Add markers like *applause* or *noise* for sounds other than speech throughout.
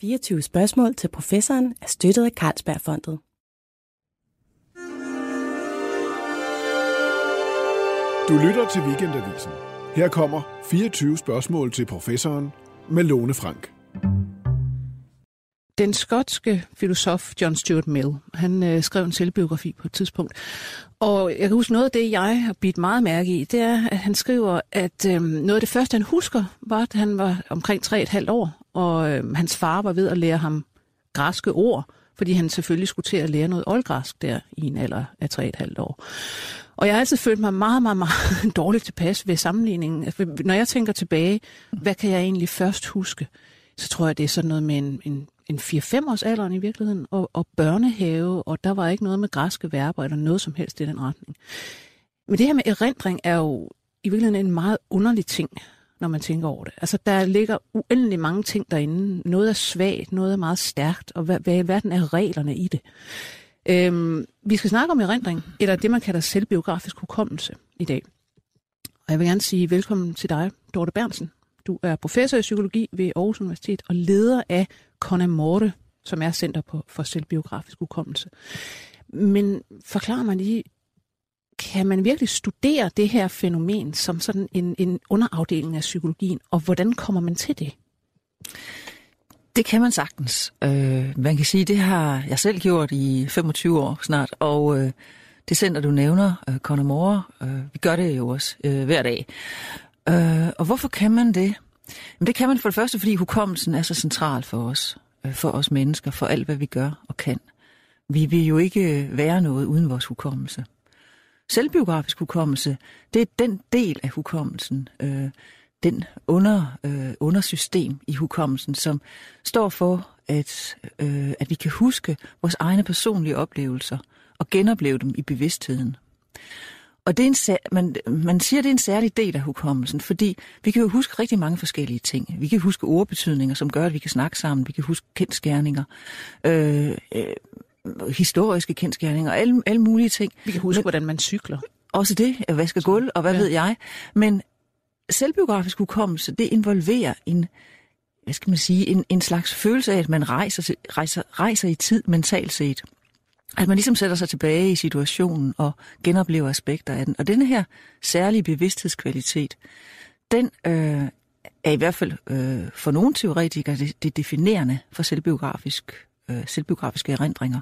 24 spørgsmål til professoren er støttet af Carlsbergfondet. Du lytter til Weekendavisen. Her kommer 24 spørgsmål til professoren med Lone Frank. Den skotske filosof John Stuart Mill, han øh, skrev en selvbiografi på et tidspunkt. Og jeg kan huske noget af det, jeg har bidt meget mærke i, det er, at han skriver, at øh, noget af det første, han husker, var, at han var omkring 3,5 år, og øh, hans far var ved at lære ham græske ord, fordi han selvfølgelig skulle til at lære noget oldgræsk der i en alder af 3,5 år. Og jeg har altid følt mig meget, meget, meget *laughs* dårligt tilpas ved sammenligningen. Altså, når jeg tænker tilbage, hvad kan jeg egentlig først huske? Så tror jeg, det er sådan noget med en, en, en 4-5 års alderen i virkeligheden, og, og børnehave, og der var ikke noget med græske verber eller noget som helst i den retning. Men det her med erindring er jo i virkeligheden en meget underlig ting, når man tænker over det. Altså, der ligger uendelig mange ting derinde. Noget er svagt, noget er meget stærkt, og hvad, hvad i verden er reglerne i det? Øhm, vi skal snakke om erindring, eller det, man kalder selvbiografisk hukommelse i dag. Og jeg vil gerne sige velkommen til dig, Dorte Bernsen. Du er professor i psykologi ved Aarhus Universitet og leder af Connemore, som er Center på, for selvbiografisk Ukommelse. Men forklar mig lige, kan man virkelig studere det her fænomen som sådan en, en underafdeling af psykologien, og hvordan kommer man til det? Det kan man sagtens. Øh, man kan sige, det har jeg selv gjort i 25 år snart, og øh, det center, du nævner, øh, Connemore, øh, vi gør det jo også øh, hver dag. Øh, og hvorfor kan man det? Jamen, det kan man for det første, fordi hukommelsen er så central for os, øh, for os mennesker, for alt, hvad vi gør og kan. Vi vil jo ikke øh, være noget uden vores hukommelse. Selvbiografisk hukommelse, det er den del af hukommelsen, øh, den under, øh, undersystem i hukommelsen, som står for, at, øh, at vi kan huske vores egne personlige oplevelser og genopleve dem i bevidstheden. Og det er en, man, man siger, at det er en særlig del af hukommelsen, fordi vi kan jo huske rigtig mange forskellige ting. Vi kan huske ordbetydninger, som gør, at vi kan snakke sammen. Vi kan huske kendskærninger, øh, øh, historiske kendskærninger, alle, alle mulige ting. Vi kan huske, Men, hvordan man cykler. Også det, at vaske gulv, og hvad ja. ved jeg. Men selvbiografisk hukommelse, det involverer en, hvad skal man sige, en, en slags følelse af, at man rejser, rejser, rejser i tid mentalt set. At man ligesom sætter sig tilbage i situationen og genoplever aspekter af den. Og denne her særlige bevidsthedskvalitet, den øh, er i hvert fald øh, for nogle teoretikere det, det definerende for selvbiografisk, øh, selvbiografiske erindringer.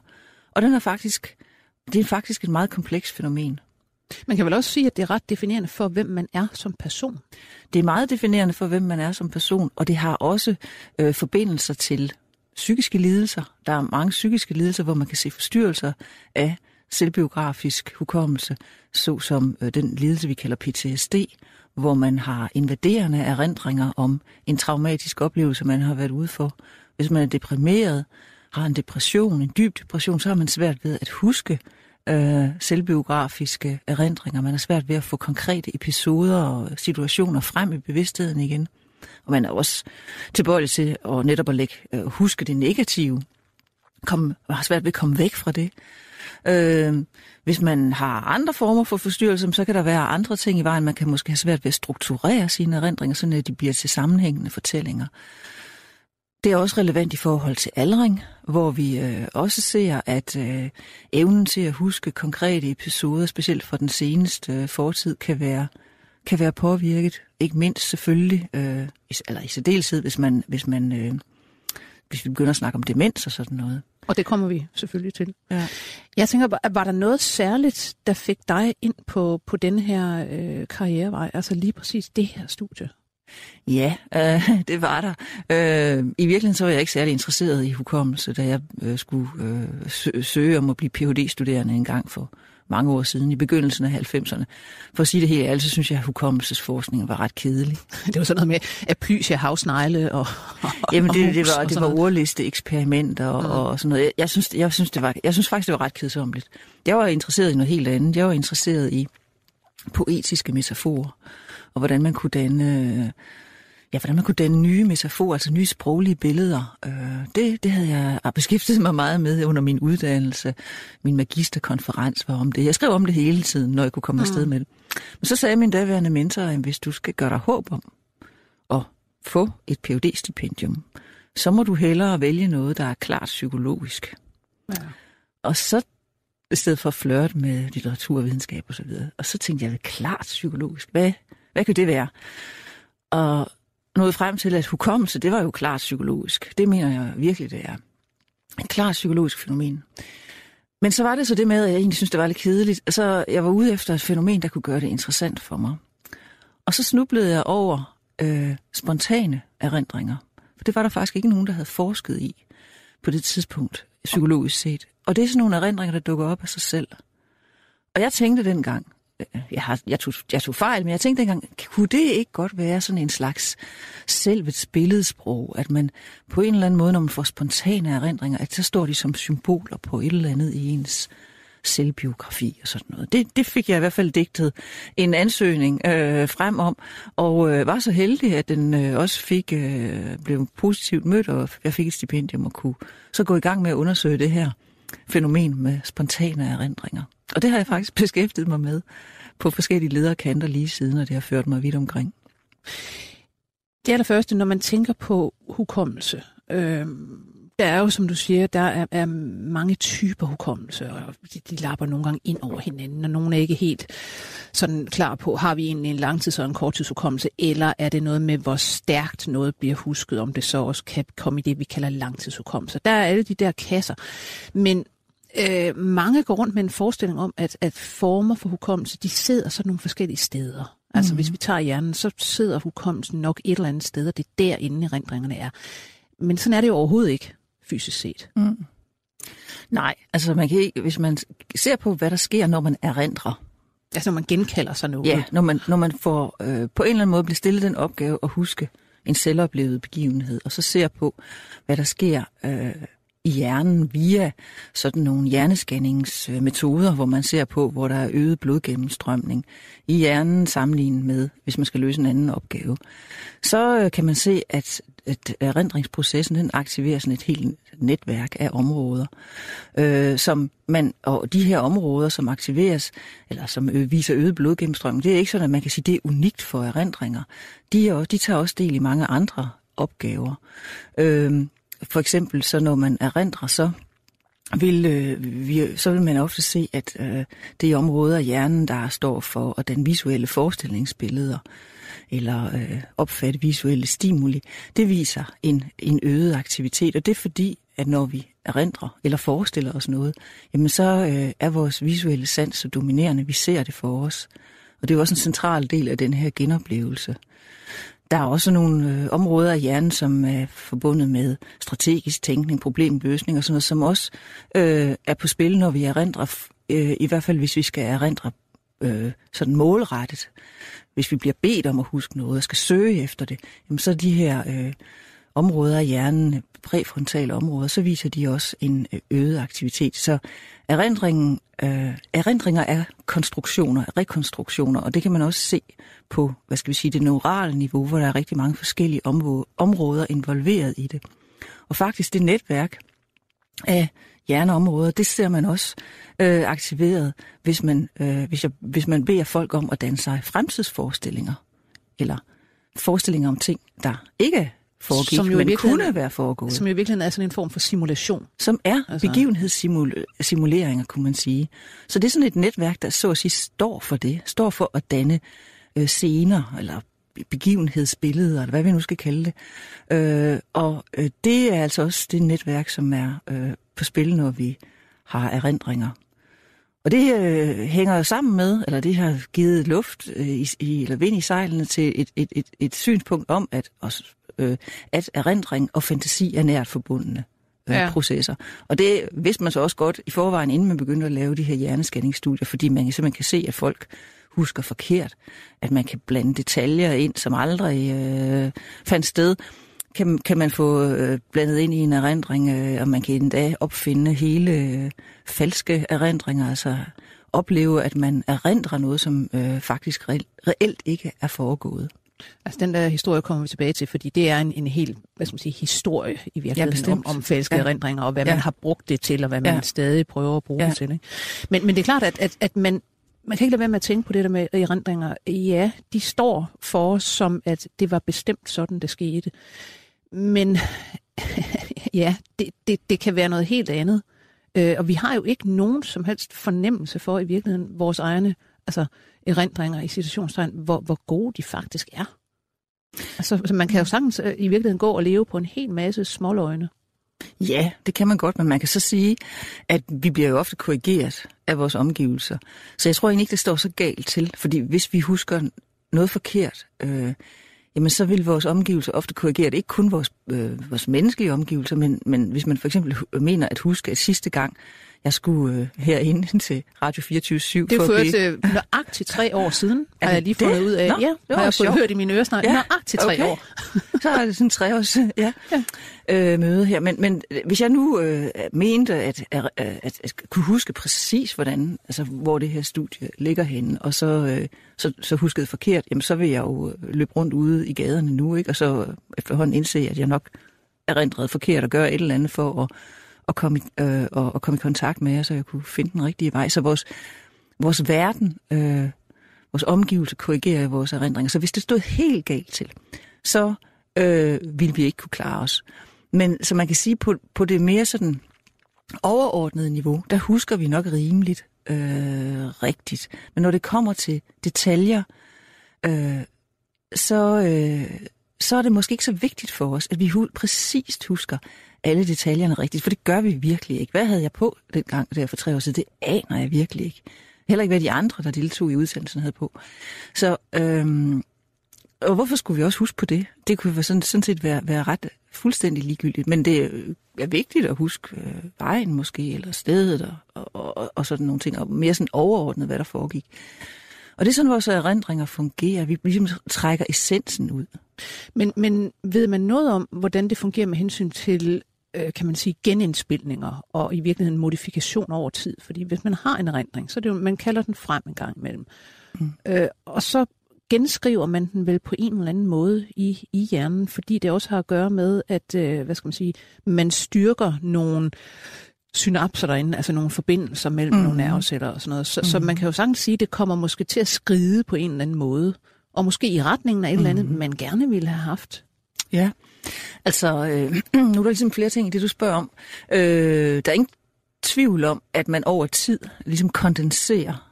Og den er faktisk, det er faktisk et meget komplekst fænomen. Man kan vel også sige, at det er ret definerende for, hvem man er som person. Det er meget definerende for, hvem man er som person, og det har også øh, forbindelser til psykiske lidelser. Der er mange psykiske lidelser, hvor man kan se forstyrrelser af selvbiografisk hukommelse, såsom øh, den lidelse, vi kalder PTSD, hvor man har invaderende erindringer om en traumatisk oplevelse, man har været ude for. Hvis man er deprimeret, har en depression, en dyb depression, så har man svært ved at huske øh, selvbiografiske erindringer. Man har svært ved at få konkrete episoder og situationer frem i bevidstheden igen. Og man er også tilbøjelig til at netop at lægge, øh, huske det negative. Kom, har svært ved at komme væk fra det. Øh, hvis man har andre former for forstyrrelse, så kan der være andre ting i vejen. Man kan måske have svært ved at strukturere sine erindringer, så de bliver til sammenhængende fortællinger. Det er også relevant i forhold til aldring, hvor vi øh, også ser, at øh, evnen til at huske konkrete episoder, specielt fra den seneste øh, fortid, kan være, kan være påvirket. Ikke mindst selvfølgelig, øh, eller i særdeleshed, hvis man, hvis man øh, hvis vi begynder at snakke om demens og sådan noget. Og det kommer vi selvfølgelig til. Ja. Jeg tænker, var der noget særligt, der fik dig ind på, på den her øh, karrierevej, altså lige præcis det her studie? Ja, øh, *laughs* det var der. Øh, I virkeligheden så var jeg ikke særlig interesseret i hukommelse, da jeg øh, skulle øh, sø- søge om at blive Ph.D.-studerende en gang for mange år siden, i begyndelsen af 90'erne. For at sige det helt ærligt, så synes jeg, at hukommelsesforskningen var ret kedelig. *laughs* Det var sådan noget med aplysia, havsnegle og... *laughs* Jamen, det, det var, det var ordliste eksperimenter og, mm. og sådan noget. Jeg synes, jeg, synes, det var, jeg synes faktisk, det var ret kedsomligt. Jeg var interesseret i noget helt andet. Jeg var interesseret i poetiske metaforer og hvordan man kunne danne, ja, hvordan man kunne danne nye metaforer, altså nye sproglige billeder. Øh, det, det havde jeg beskæftiget mig meget med under min uddannelse. Min magisterkonferens var om det. Jeg skrev om det hele tiden, når jeg kunne komme mm. afsted med det. Men så sagde min daværende mentor, at hvis du skal gøre dig håb om at få et phd stipendium så må du hellere vælge noget, der er klart psykologisk. Ja. Og så i stedet for at flirte med litteraturvidenskab og så videre. Og så tænkte jeg, klart psykologisk, hvad, hvad kan det være? Og nåede frem til, at hukommelse, det var jo klart psykologisk. Det mener jeg virkelig, det er. Et klart psykologisk fænomen. Men så var det så det med, at jeg egentlig synes, det var lidt kedeligt. Altså, jeg var ude efter et fænomen, der kunne gøre det interessant for mig. Og så snublede jeg over øh, spontane erindringer. For det var der faktisk ikke nogen, der havde forsket i på det tidspunkt, psykologisk set. Og det er sådan nogle erindringer, der dukker op af sig selv. Og jeg tænkte dengang, Øh, jeg, har, jeg, tog, jeg tog fejl, men jeg tænkte dengang, kunne det ikke godt være sådan en slags selvets billedsprog, at man på en eller anden måde, når man får spontane erindringer, at så står de som symboler på et eller andet i ens selvbiografi og sådan noget. Det, det fik jeg i hvert fald digtet en ansøgning øh, frem om, og øh, var så heldig, at den øh, også fik øh, blev positivt mødt, og jeg fik et stipendium og kunne så gå i gang med at undersøge det her fænomen med spontane erindringer. Og det har jeg faktisk *laughs* beskæftiget mig med på forskellige lederkanter lige siden, og det har ført mig vidt omkring. Det allerførste, når man tænker på hukommelse, øh, der er jo, som du siger, der er, er mange typer hukommelse, og de, de lapper nogle gange ind over hinanden, og nogle er ikke helt sådan klar på, har vi egentlig en langtids- og en korttidshukommelse, eller er det noget med, hvor stærkt noget bliver husket, om det så også kan komme i det, vi kalder langtidshukommelse. Der er alle de der kasser. Men øh, mange går rundt med en forestilling om, at, at former for hukommelse, de sidder sådan nogle forskellige steder. Altså mm. hvis vi tager hjernen, så sidder hukommelsen nok et eller andet sted, og det er derinde erindringerne er. Men sådan er det jo overhovedet ikke fysisk set. Mm. Nej, altså man kan ikke, hvis man ser på, hvad der sker, når man erindrer. Altså når man genkalder sig noget. Ja, når man, når man får øh, på en eller anden måde bliver stillet den opgave at huske en selvoplevet begivenhed, og så ser på, hvad der sker øh, i hjernen via sådan nogle hjernescanningsmetoder, hvor man ser på, hvor der er øget blodgennemstrømning i hjernen sammenlignet med, hvis man skal løse en anden opgave. Så øh, kan man se, at, at erindringsprocessen den aktiverer sådan et helt netværk af områder, øh, som man, og de her områder, som aktiveres, eller som øh, viser øget blodgennemstrømning, det er ikke sådan, at man kan sige, at det er unikt for erindringer. De, er også, de tager også del i mange andre opgaver. Øh, for eksempel så når man erindrer, så vil, øh, vi, så vil man ofte se, at øh, det er områder af hjernen, der står for og den visuelle forestillingsbilleder eller øh, opfatte visuelle stimuli, det viser en, en øget aktivitet, og det er fordi, at når vi erindrer eller forestiller os noget, jamen så øh, er vores visuelle sans så dominerende, vi ser det for os. Og det er også en central del af den her genoplevelse. Der er også nogle øh, områder af hjernen, som er forbundet med strategisk tænkning, problemløsning og sådan noget, som også øh, er på spil, når vi erindrer, øh, i hvert fald hvis vi skal erindre øh, sådan målrettet. Hvis vi bliver bedt om at huske noget og skal søge efter det, jamen så de her øh, områder af hjernen, præfrontale områder, så viser de også en øh, øget aktivitet. Så erindringen, øh, erindringer er konstruktioner, rekonstruktioner, og det kan man også se på, hvad skal vi sige, det neurale niveau, hvor der er rigtig mange forskellige områder involveret i det. Og faktisk det netværk af hjerneområder, det ser man også øh, aktiveret, hvis man, øh, hvis, jeg, hvis man beder folk om at danne sig fremtidsforestillinger, eller forestillinger om ting, der ikke foregik, som jo men kunne være foregået. Som jo i virkeligheden er sådan en form for simulation. Som er altså. begivenhedssimuleringer, kunne man sige. Så det er sådan et netværk, der så at sige står for det, står for at danne øh, scener, eller begivenhedsbilleder, eller hvad vi nu skal kalde det. Øh, og øh, det er altså også det netværk, som er øh, på spil, når vi har erindringer. Og det øh, hænger jo sammen med, eller det har givet luft øh, i, eller vind i sejlene til et, et, et, et synspunkt om, at, også, øh, at erindring og fantasi er nært forbundne øh, ja. processer. Og det vidste man så også godt i forvejen, inden man begyndte at lave de her hjernescanningsstudier, fordi man simpelthen kan se, at folk husker forkert, at man kan blande detaljer ind, som aldrig øh, fandt sted, kan, kan man få øh, blandet ind i en erindring, øh, og man kan endda opfinde hele øh, falske erindringer, altså opleve, at man erindrer noget, som øh, faktisk reelt, reelt ikke er foregået. Altså den der historie kommer vi tilbage til, fordi det er en, en helt, hvad skal man sige, historie i virkeligheden ja, om, om falske ja. erindringer, og hvad ja. man har brugt det til, og hvad man ja. stadig prøver at bruge ja. det til. Ikke? Men, men det er klart, at, at, at man, man kan ikke lade være med at tænke på det der med erindringer. Ja, de står for os som, at det var bestemt sådan, det skete. Men *laughs* ja, det, det, det kan være noget helt andet. Øh, og vi har jo ikke nogen som helst fornemmelse for i virkeligheden vores egne altså, erindringer i situationstegn, hvor, hvor gode de faktisk er. Altså, altså man kan jo sagtens øh, i virkeligheden gå og leve på en hel masse småløgne. Ja, det kan man godt, men man kan så sige, at vi bliver jo ofte korrigeret af vores omgivelser. Så jeg tror egentlig ikke, det står så galt til, fordi hvis vi husker noget forkert, øh, jamen så vil vores omgivelser ofte korrigere det. Ikke kun vores, øh, vores menneskelige omgivelser, men, men hvis man for eksempel mener at huske, at sidste gang, jeg skulle øh, herinde *laughs* til Radio 24 7 Det er ført øh, nøjagtigt tre år siden, har jeg lige fundet det? ud af. Nå, ja, det har jeg fået hørt i mine øresnegl. Ja, nøjagtigt tre okay. år. *laughs* så er det sådan tre års ja, ja. Øh, møde her. Men, men hvis jeg nu øh, mente at, at, at, at kunne huske præcis, hvordan, altså, hvor det her studie ligger henne, og så, øh, så, så huskede forkert, jamen så vil jeg jo øh, løbe rundt ude i gaderne nu, ikke? og så efterhånden indse, at jeg nok erindret forkert og gøre et eller andet for at at komme, øh, og, og komme i kontakt med jer, så jeg kunne finde den rigtige vej. Så vores, vores verden, øh, vores omgivelse korrigerer vores erindringer. Så hvis det stod helt galt til, så øh, ville vi ikke kunne klare os. Men så man kan sige, på, på det mere sådan overordnede niveau, der husker vi nok rimeligt øh, rigtigt. Men når det kommer til detaljer, øh, så, øh, så er det måske ikke så vigtigt for os, at vi hu- præcist husker alle detaljerne rigtigt, for det gør vi virkelig ikke. Hvad havde jeg på dengang der for tre år siden? Det aner jeg virkelig ikke. Heller ikke, hvad de andre, der deltog i udsendelsen, havde på. Så, øhm, og hvorfor skulle vi også huske på det? Det kunne sådan, sådan set være, være ret fuldstændig ligegyldigt, men det øh, er vigtigt at huske øh, vejen måske, eller stedet, og, og, og, og sådan nogle ting, og mere sådan overordnet, hvad der foregik. Og det er sådan, vores erindringer fungerer. Vi ligesom trækker essensen ud. Men, men ved man noget om, hvordan det fungerer med hensyn til, øh, kan man sige, genindspilninger og i virkeligheden modifikation over tid? Fordi hvis man har en erindring, så er det jo, man kalder den frem en gang imellem. Mm. Øh, og så genskriver man den vel på en eller anden måde i, i hjernen, fordi det også har at gøre med, at øh, hvad skal man sige, man styrker nogle synapser derinde, altså nogle forbindelser mellem mm. nogle nerveceller og sådan noget. Så, mm. så man kan jo sagtens sige, at det kommer måske til at skride på en eller anden måde, og måske i retningen af et mm. eller andet, mm. man gerne ville have haft. Ja, altså øh, *clears throat* nu er der ligesom flere ting i det, du spørger om. Øh, der er ingen tvivl om, at man over tid ligesom kondenserer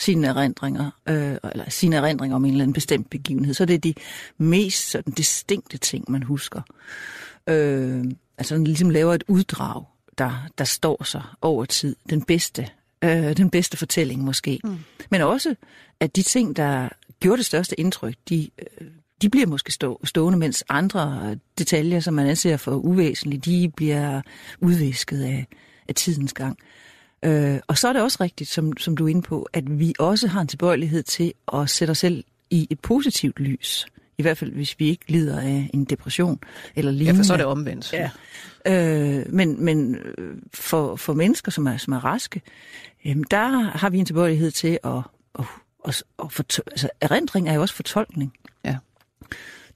sine erindringer, øh, eller sine erindringer om en eller anden bestemt begivenhed, så det er de mest sådan, distinkte ting, man husker. Øh, altså man ligesom laver et uddrag der, der står sig over tid. Den bedste, øh, den bedste fortælling måske. Mm. Men også, at de ting, der gjorde det største indtryk, de, de bliver måske stå, stående, mens andre detaljer, som man anser for uvæsentlige, de bliver udvisket af, af tidens gang. Øh, og så er det også rigtigt, som, som du er inde på, at vi også har en tilbøjelighed til at sætte os selv i et positivt lys. I hvert fald, hvis vi ikke lider af en depression eller lignende. Ja, for så er det omvendt. Ja. Øh, men men øh, for, for mennesker, som er, som er raske, jamen, der har vi en tilbøjelighed til at... at, at, at for, altså, erindring er jo også fortolkning. Ja.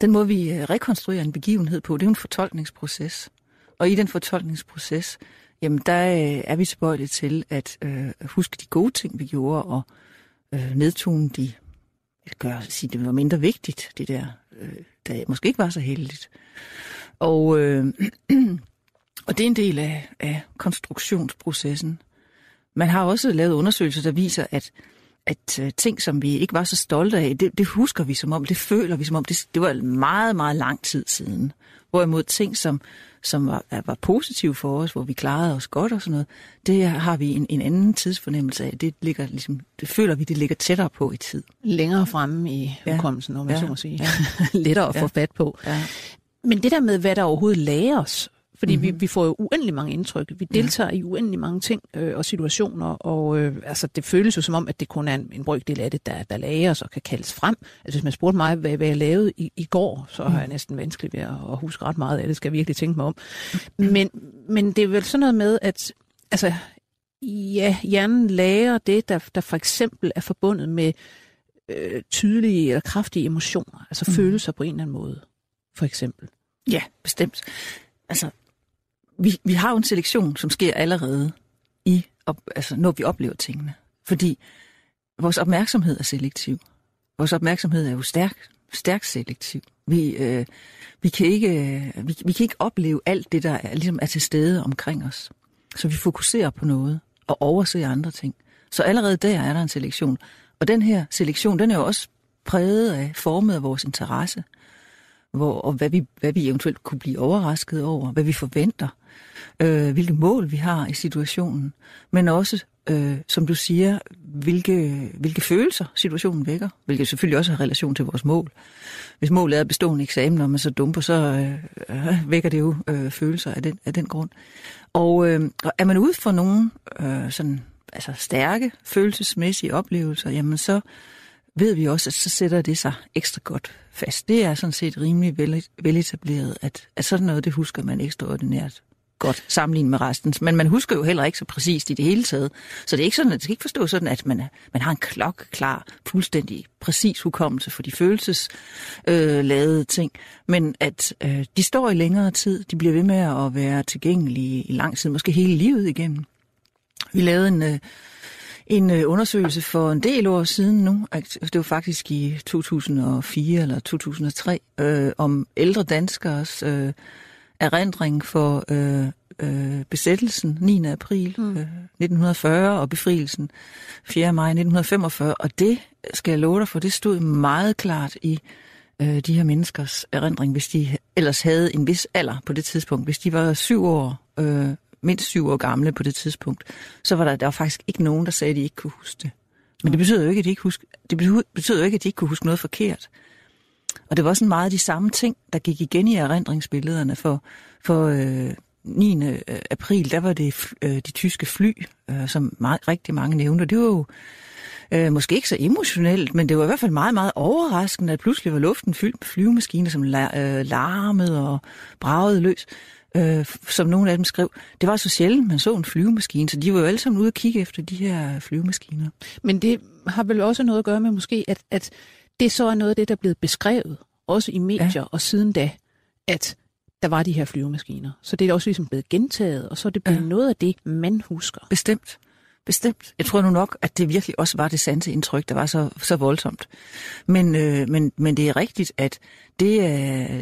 Den måde, vi øh, rekonstruerer en begivenhed på, det er jo en fortolkningsproces. Og i den fortolkningsproces, jamen der øh, er vi tilbøjelige til at øh, huske de gode ting, vi gjorde, og øh, nedtone de gør, sige, det var mindre vigtigt, det der, øh, der måske ikke var så heldigt. Og, øh, *clears throat* og det er en del af, af konstruktionsprocessen. Man har også lavet undersøgelser, der viser, at, at uh, ting, som vi ikke var så stolte af, det, det husker vi som om, det føler vi som om, det, det var meget, meget lang tid siden. Hvorimod ting, som, som var, var positive for os, hvor vi klarede os godt og sådan noget, det har vi en, en anden tidsfornemmelse af. Det, ligger ligesom, det føler vi, det ligger tættere på i tid. Længere fremme i hukommelsen, ja. om man ja. så må sige. Ja. *laughs* Lettere at ja. få fat på. Ja. Men det der med, hvad der overhovedet lærer os, fordi mm-hmm. vi, vi får jo uendelig mange indtryk. Vi deltager ja. i uendelig mange ting øh, og situationer, og øh, altså, det føles jo som om, at det kun er en, en brøkdel af det, der, der læres og kan kaldes frem. Altså hvis man spurgte mig, hvad, hvad jeg lavede i, i går, så mm. har jeg næsten vanskeligt ved at, at huske ret meget af det, skal jeg virkelig tænke mig om. Mm. Men, men det er vel sådan noget med, at altså, ja, hjernen lærer det, der, der for eksempel er forbundet med øh, tydelige eller kraftige emotioner, altså mm. følelser på en eller anden måde, for eksempel. Ja, bestemt. Altså, vi, vi har jo en selektion, som sker allerede, i, op, altså, når vi oplever tingene. Fordi vores opmærksomhed er selektiv. Vores opmærksomhed er jo stærk stærkt selektiv. Vi, øh, vi, kan ikke, øh, vi, vi kan ikke opleve alt det, der er, ligesom er til stede omkring os. Så vi fokuserer på noget og overser andre ting. Så allerede der er der en selektion. Og den her selektion, den er jo også præget af, formet af vores interesse, hvor, og hvad vi, hvad vi eventuelt kunne blive overrasket over, hvad vi forventer, øh, hvilke mål vi har i situationen, men også, øh, som du siger, hvilke, hvilke følelser situationen vækker, hvilket selvfølgelig også har relation til vores mål. Hvis målet er at bestå en eksamen, og man så dumper, så øh, øh, vækker det jo øh, følelser af den, af den grund. Og øh, er man ude for nogle øh, sådan, altså stærke følelsesmæssige oplevelser, jamen så ved vi også, at så sætter det sig ekstra godt fast. Det er sådan set rimelig vel, veletableret, at, at sådan noget, det husker man ekstraordinært godt sammenlignet med resten. Men man husker jo heller ikke så præcist i det hele taget. Så det er ikke sådan, at det skal ikke forstå sådan, at man, man har en klokkeklar, fuldstændig præcis hukommelse for de følelsesladede øh, ting. Men at øh, de står i længere tid, de bliver ved med at være tilgængelige i lang tid, måske hele livet igennem. Vi lavede en... Øh, en øh, undersøgelse for en del år siden nu, det var faktisk i 2004 eller 2003, øh, om ældre danskers øh, erindring for øh, øh, besættelsen 9. april mm. øh, 1940 og befrielsen 4. maj 1945. Og det skal jeg love dig for, det stod meget klart i øh, de her menneskers erindring, hvis de ellers havde en vis alder på det tidspunkt. Hvis de var syv år øh, mindst syv år gamle på det tidspunkt, så var der, der var faktisk ikke nogen, der sagde, at de ikke kunne huske det. Men det betyder jo ikke, at de ikke, huske, det betyder jo ikke, at de ikke kunne huske noget forkert. Og det var sådan meget de samme ting, der gik igen i erindringsbillederne. For, for øh, 9. Øh, april, der var det øh, de tyske fly, øh, som meget, rigtig mange nævnte. Det var jo øh, måske ikke så emotionelt, men det var i hvert fald meget, meget overraskende, at pludselig var luften fyldt med flyvemaskiner, som la- øh, larmede og bragede løs øh, som nogle af dem skrev, det var så sjældent, man så en flyvemaskine, så de var jo alle sammen ude og kigge efter de her flyvemaskiner. Men det har vel også noget at gøre med måske, at, at det så er noget af det, der er blevet beskrevet, også i medier ja. og siden da, at der var de her flyvemaskiner. Så det er også ligesom blevet gentaget, og så er det blevet ja. noget af det, man husker. Bestemt. Bestemt. Jeg tror nu nok, at det virkelig også var det sande indtryk, der var så, så voldsomt. Men, øh, men, men det er rigtigt, at det, øh,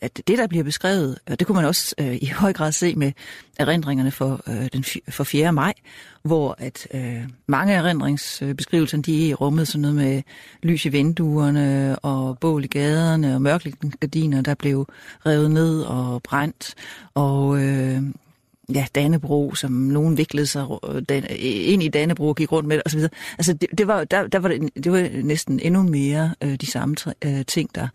at det, der bliver beskrevet, og det kunne man også øh, i høj grad se med erindringerne for, øh, den, for 4. maj, hvor at øh, mange erindringsbeskrivelser, de er rummet sådan noget med lys i vinduerne og bål i gaderne og mørklægningsgardiner, der blev revet ned og brændt, og øh, ja, Dannebro, som nogen viklede sig øh, øh, ind i Dannebro og gik rundt med det, osv. Altså, det, det, var, der, der var det, det var næsten endnu mere øh, de samme øh, ting, der,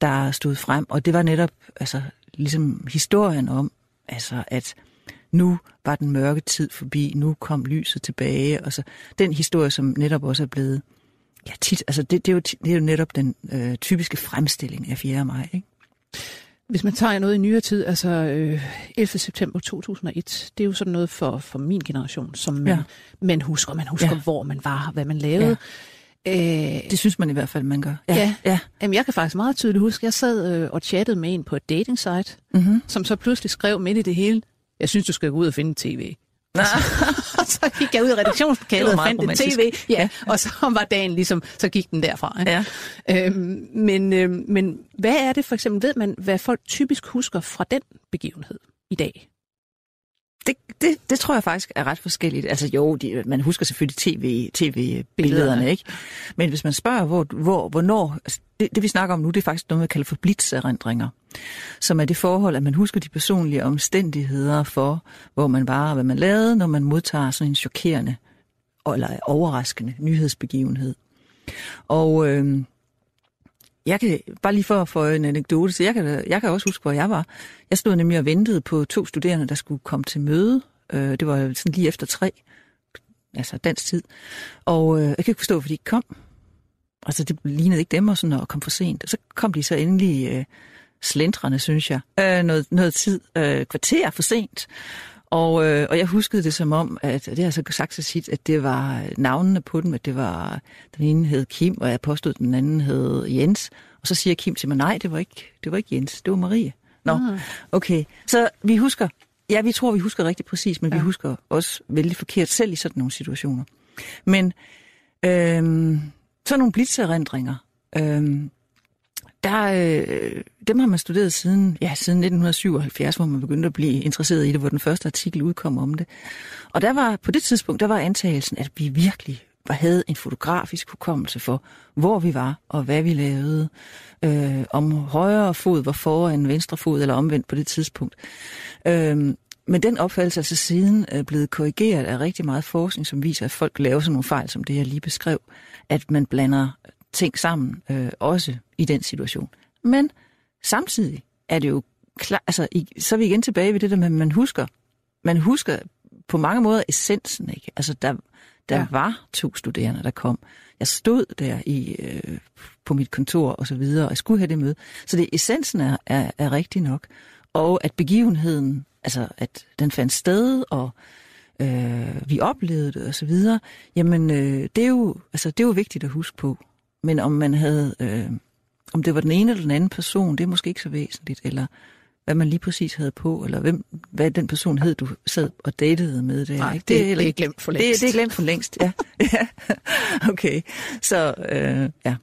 der stod frem. Og det var netop altså, ligesom historien om, altså, at nu var den mørke tid forbi, nu kom lyset tilbage. Og så den historie, som netop også er blevet, ja tit, altså det, det, er, jo, det er jo netop den øh, typiske fremstilling af 4. maj, ikke? Hvis man tager noget i nyere tid, altså øh, 11. september 2001, det er jo sådan noget for, for min generation, som man, ja. man husker. Man husker, ja. hvor man var, hvad man lavede. Ja. Øh, det synes man i hvert fald, man gør. Ja, ja. ja. Jamen, jeg kan faktisk meget tydeligt huske, at jeg sad øh, og chattede med en på et dating site, mm-hmm. som så pludselig skrev midt i det hele, jeg synes, du skal gå ud og finde tv. Og så, og *laughs* så gik jeg ud af redaktionslokalet og fandt en tv, ja, og så *laughs* var dagen ligesom, så gik den derfra. Ikke? Ja. Øhm, men, øhm, men hvad er det for eksempel, ved man, hvad folk typisk husker fra den begivenhed i dag? Det, det, det tror jeg faktisk er ret forskelligt. Altså jo, de, man husker selvfølgelig tv, tv-billederne, ikke? Men hvis man spørger, hvor, hvor, hvornår... Altså det, det vi snakker om nu, det er faktisk noget, man kalder for blitzerindringer. Som er det forhold, at man husker de personlige omstændigheder for, hvor man var og hvad man lavede, når man modtager sådan en chokerende eller overraskende nyhedsbegivenhed. Og øh, jeg kan, bare lige for at få en anekdote, så jeg kan, jeg kan også huske, hvor jeg var. Jeg stod nemlig og ventede på to studerende, der skulle komme til møde. Øh, det var sådan lige efter tre, altså dansk tid. Og øh, jeg kan ikke forstå, hvorfor de ikke kom. Altså, det lignede ikke dem og sådan at komme for sent. Og så kom de så endelig øh, slendrende, synes jeg. Øh, noget, noget tid, øh, kvarter for sent. Og, øh, og jeg huskede det som om, at det har jeg så sagt så tit, at det var navnene på dem, at det var, den ene hed Kim, og jeg påstod, at den anden hed Jens. Og så siger Kim til mig, nej, det var ikke, det var ikke Jens, det var Marie. Nå, ah. okay. Så vi husker, ja, vi tror, vi husker rigtig præcis, men ja. vi husker også vældig forkert selv i sådan nogle situationer. Men øh, sådan nogle blitzerindringer, øh, der, øh, dem har man studeret siden, ja, siden 1977, hvor man begyndte at blive interesseret i det, hvor den første artikel udkom om det. Og der var, på det tidspunkt, der var antagelsen, at vi virkelig var, havde en fotografisk hukommelse for, hvor vi var og hvad vi lavede. Øh, om højre fod var foran venstre fod eller omvendt på det tidspunkt. Øh, men den opfattelse er så siden øh, blevet korrigeret af rigtig meget forskning, som viser, at folk laver sådan nogle fejl, som det jeg lige beskrev, at man blander ting sammen, øh, også i den situation. Men samtidig er det jo klar, altså, så er vi igen tilbage ved det der med, at man husker, man husker på mange måder essensen, ikke? Altså, der, der ja. var to studerende, der kom. Jeg stod der i, øh, på mit kontor og så videre, og jeg skulle have det møde. Så det essensen er, er, er rigtig nok. Og at begivenheden, altså at den fandt sted, og øh, vi oplevede det og så videre, jamen øh, det, er jo, altså, det er jo vigtigt at huske på. Men om man havde, øh, om det var den ene eller den anden person, det er måske ikke så væsentligt, eller hvad man lige præcis havde på, eller hvem, hvad den person hed, du sad og datede med. Det, Nej, ikke? det, det, er, det er glemt for længst. Det, det er glemt for længst, ja. ja. *laughs* okay, så øh, ja.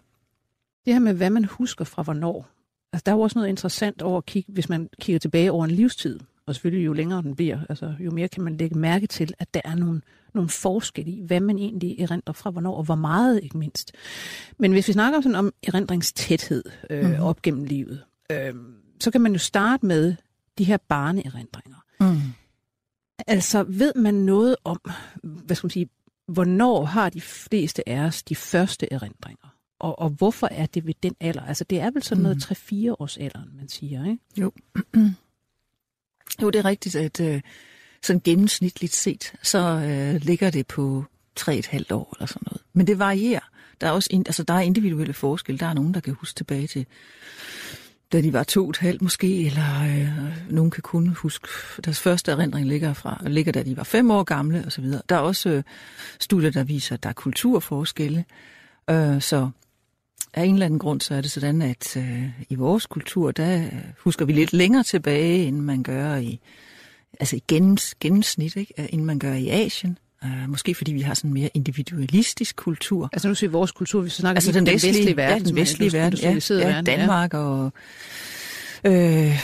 Det her med, hvad man husker fra hvornår. Altså, der er jo også noget interessant over at kigge, hvis man kigger tilbage over en livstid. Og selvfølgelig jo længere den bliver, altså, jo mere kan man lægge mærke til, at der er nogle, nogle forskelle i, hvad man egentlig erindrer fra hvornår, og hvor meget ikke mindst. Men hvis vi snakker sådan om erindringstæthed øh, mm. op gennem livet, øh, så kan man jo starte med de her barneerindringer. Mm. Altså, ved man noget om, hvad skal man sige, hvornår har de fleste af os de første erindringer? Og, og hvorfor er det ved den alder? Altså, det er vel sådan noget mm. 3-4 års alderen, man siger, ikke? Jo. *clears throat* jo, det er rigtigt, at øh, sådan gennemsnitligt set, så øh, ligger det på 3,5 år eller sådan noget. Men det varierer. Der er også altså, der er individuelle forskelle. Der er nogen, der kan huske tilbage til da de var to og et halvt måske, eller øh, nogen kan kun huske, deres første erindring ligger, fra, ligger da de var fem år gamle osv. Der er også øh, studier, der viser, at der er kulturforskelle. Øh, så af en eller anden grund, så er det sådan, at øh, i vores kultur, der husker vi lidt længere tilbage, end man gør i, altså i gennems, gennemsnit, ikke? end man gør i Asien. Uh, måske fordi vi har sådan en mere individualistisk kultur. Altså nu siger vores kultur, vi snakker altså den, den vestlige, vestlige verden. Ja, den vestlige verden, ja, ja, verden, Danmark ja. og... Øh,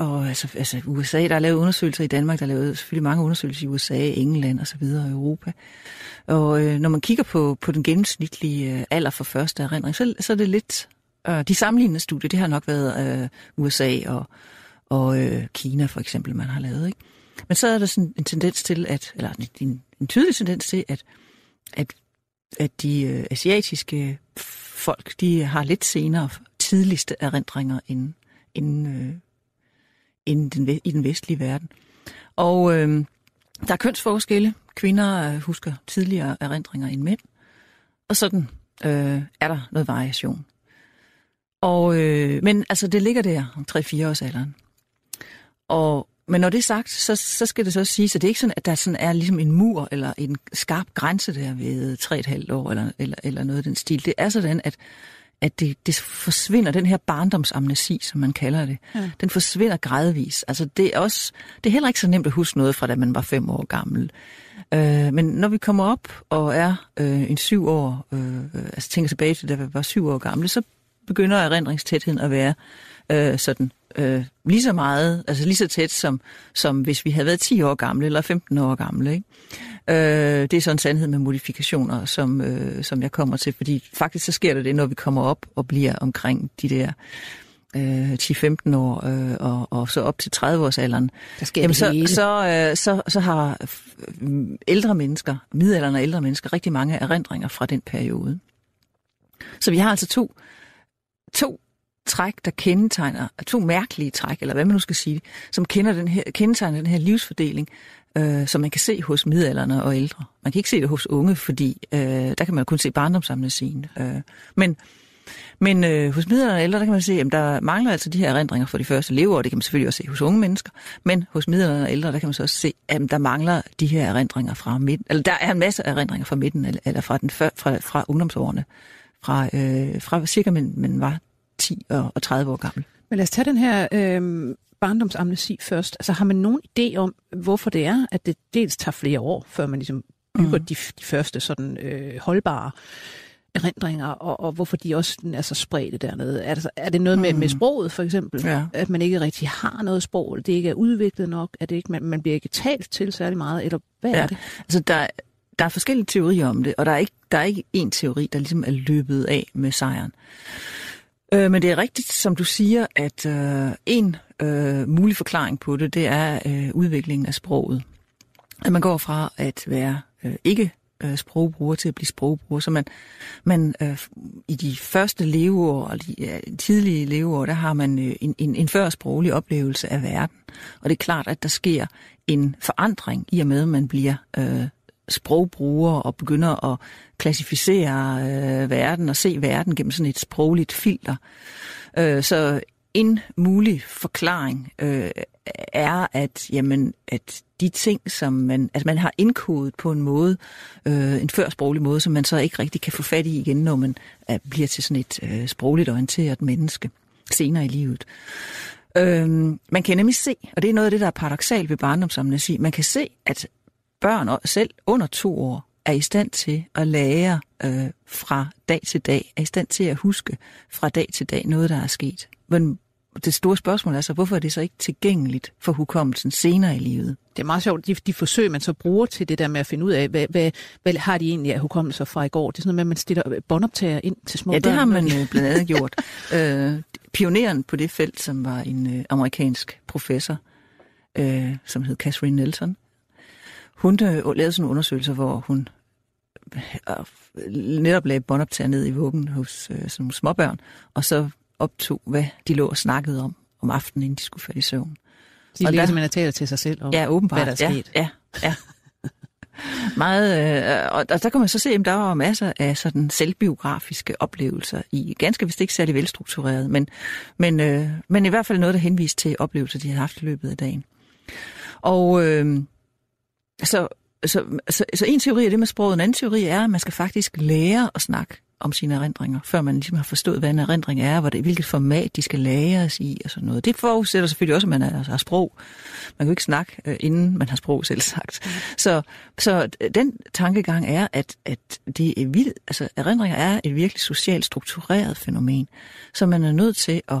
og altså, altså USA, der er lavet undersøgelser i Danmark, der er lavet selvfølgelig mange undersøgelser i USA, England og så videre, Europa. Og øh, når man kigger på, på den gennemsnitlige øh, alder for første erindring, så, så er det lidt... Øh, de sammenlignende studier, det har nok været øh, USA og, og øh, Kina for eksempel, man har lavet, ikke? Men så er der sådan en tendens til, at, eller en, en tydelig tendens til, at, at, at de øh, asiatiske folk, de har lidt senere tidligste erindringer end, end, øh, end den, i den vestlige verden. Og øh, der er kønsforskelle. Kvinder øh, husker tidligere erindringer end mænd. Og sådan øh, er der noget variation. Og, øh, men altså, det ligger der om 3-4 års alderen. Og men når det er sagt, så, så skal det så sige, at det er ikke sådan, at der sådan er ligesom en mur eller en skarp grænse der ved 3,5 år eller, eller, eller noget af den stil. Det er sådan, at, at det, det forsvinder, den her barndomsamnesi, som man kalder det, ja. den forsvinder gradvis. Altså det er, også, det er heller ikke så nemt at huske noget fra, da man var fem år gammel. Øh, men når vi kommer op og er øh, en syv år, øh, altså tænker tilbage til, da vi var syv år gamle, så begynder erindringstætheden at være øh, sådan øh, lige så meget, altså lige så tæt som, som hvis vi havde været 10 år gamle eller 15 år gamle. Ikke? Øh, det er sådan en sandhed med modifikationer, som, øh, som jeg kommer til, fordi faktisk så sker der det, når vi kommer op og bliver omkring de der øh, 10-15 år øh, og, og så op til 30-årsalderen, der sker jamen, så, så, øh, så, så har ældre mennesker, midalderne ældre mennesker, rigtig mange erindringer fra den periode. Så vi har altså to, to træk, der kendetegner, to mærkelige træk, eller hvad man nu skal sige, som kender den her, kendetegner den her livsfordeling, øh, som man kan se hos midalderne og ældre. Man kan ikke se det hos unge, fordi øh, der kan man kun se barndomsamnesien. Øh, men men øh, hos midalderne og ældre, der kan man se, at der mangler altså de her erindringer for de første leveår. Det kan man selvfølgelig også se hos unge mennesker. Men hos midalderne og ældre, der kan man så også se, at der mangler de her erindringer fra midten. Eller der er en masse erindringer fra midten, eller, eller fra, den, fra, fra ungdomsårene. Fra, øh, fra cirka man, man var 10 og 30 år gammel. Men lad os tage den her øh, barndomsamnesi først. Altså har man nogen idé om, hvorfor det er, at det dels tager flere år, før man ligesom bygger mm. de, de første sådan øh, holdbare erindringer, og, og hvorfor de også er så spredte dernede. Er det, er det noget med, mm. med sproget, for eksempel? Ja. At man ikke rigtig har noget sprog, eller det ikke er udviklet nok, at det ikke, man, man bliver ikke talt til særlig meget, eller hvad Ja. er det? Altså, der, der er forskellige teorier om det, og der er ikke, der er ikke én teori, der ligesom er løbet af med sejren. Øh, men det er rigtigt, som du siger, at øh, en øh, mulig forklaring på det, det er øh, udviklingen af sproget. At man går fra at være øh, ikke øh, sprogbruger til at blive sprogbruger. Så man, man øh, i de første leveår, og de ja, tidlige leveår, der har man øh, en, en, en førsproglig oplevelse af verden. Og det er klart, at der sker en forandring i og med, at man bliver øh, sprogbruger og begynder at klassificere øh, verden og se verden gennem sådan et sprogligt filter. Øh, så en mulig forklaring øh, er, at, jamen, at de ting, som man, altså man har indkodet på en måde, øh, en førsproglig måde, som man så ikke rigtig kan få fat i igen, når man er, bliver til sådan et øh, sprogligt orienteret menneske senere i livet. Øhm, man kan nemlig se, og det er noget af det, der er paradoxalt ved barndomsamnesi, man kan se, at børn og selv under to år er i stand til at lære øh, fra dag til dag, er i stand til at huske fra dag til dag noget, der er sket. Men det store spørgsmål er så, hvorfor er det så ikke tilgængeligt for hukommelsen senere i livet? Det er meget sjovt, de, de forsøg, man så bruger til det der med at finde ud af, hvad, hvad, hvad har de egentlig af hukommelser fra i går? Det er sådan noget med, at man stiller båndoptager ind til små Ja, det børn. har man de- *laughs* øh, blandt andet gjort. Øh, pioneren på det felt, som var en øh, amerikansk professor, øh, som hed Catherine Nelson, hun øh, lavede sådan en undersøgelse, hvor hun øh, netop lagde båndoptager ned i vuggen hos øh, sådan nogle småbørn, og så optog, hvad de lå og snakkede om om aftenen, inden de skulle falde i søvn. De og ligger der- simpelthen og taler til sig selv om, Ja, åbenbart. hvad der er ja, sket. Ja, ja. *laughs* Meget, øh, og og der kan man så se, at der var masser af sådan selvbiografiske oplevelser i ganske vist ikke særlig velstruktureret, men, men, øh, men i hvert fald noget, der henviste til oplevelser, de havde haft i løbet af dagen. Og øh, så, så, så, så en teori er det med sproget, en anden teori er, at man skal faktisk lære at snakke om sine erindringer, før man ligesom har forstået, hvad en erindring er, hvad det, hvilket format de skal læres i og sådan noget. Det forudsætter selvfølgelig også, at man er, altså, har sprog. Man kan jo ikke snakke, øh, inden man har sprog selv sagt. Så, så den tankegang er, at, at det er vildt, altså erindringer er et virkelig socialt struktureret fænomen, så man er nødt til at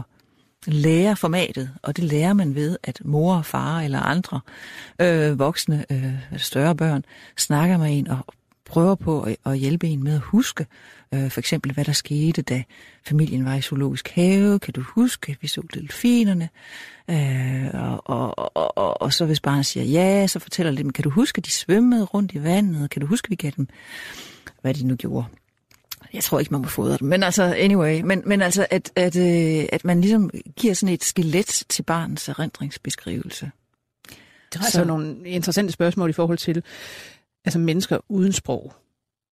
lære formatet, og det lærer man ved, at mor og far eller andre øh, voksne, øh, større børn, snakker med en og prøver på at, at hjælpe en med at huske, øh, for eksempel hvad der skete, da familien var i zoologisk have. Kan du huske, at vi så delfinerne? Øh, og, og, og, og, og så hvis barnet siger ja, så fortæller dem, kan du huske, at de svømmede rundt i vandet? Kan du huske, at vi gav dem, hvad de nu gjorde? Jeg tror ikke, man må fodre dem, men altså, anyway. Men, men altså, at, at, øh, at man ligesom giver sådan et skelet til barnets erindringsbeskrivelse. Det er altså Så- nogle interessante spørgsmål i forhold til altså mennesker uden sprog.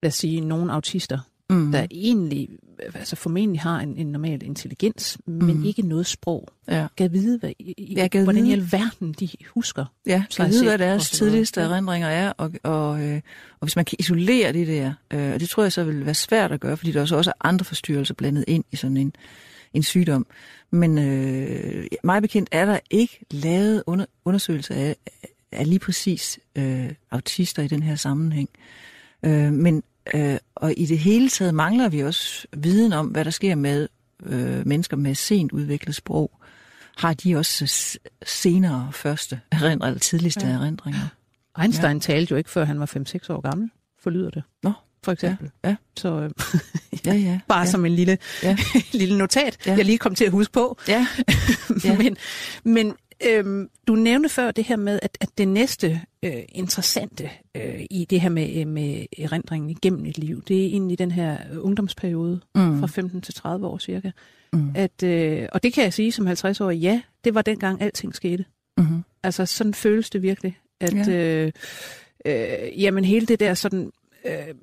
Lad os sige, nogle autister, Mm. der egentlig altså formentlig har en, en normal intelligens, men Mm. ikke noget sprog. Ja. Kan vide, hvad, i, i- Ja, gad hvordan i vide. alverden de husker. Ja, kan vide, hvad deres tidligste erindringer er, og, og, øh, og hvis man kan isolere det der, øh, og det tror jeg så vil være svært at gøre, fordi der også også er andre forstyrrelser blandet ind i sådan en, en sygdom. Men øh, mig bekendt er der ikke lavet under, undersøgelser af, af lige præcis øh, autister i den her sammenhæng. Øh, men øh, og i det hele taget mangler vi også viden om, hvad der sker med øh, mennesker med sent udviklet sprog. Har de også senere første erindringer, eller tidligste Ja. ja. erindringer? Einstein ja. talte jo ikke, før han var 5-6 år gammel, forlyder det. Nå, For eksempel. ja. Så øh, *laughs* Ja, ja. bare ja. som en lille, Ja. *laughs* lille notat, Ja. jeg lige kom til at huske på. Ja, *laughs* Ja. men men øhm, du nævnte før det her med, at, at det næste øh, interessante øh, i det her med, øh, med erindringen igennem et liv, det er egentlig den her ungdomsperiode Mm. fra 15 til 30 år cirka. Mm. At, øh, og det kan jeg sige som 50-årig, ja, det var dengang alting skete. Mm-hmm. Altså sådan føles det virkelig, at Ja. øh, øh, jamen hele det der sådan, øh,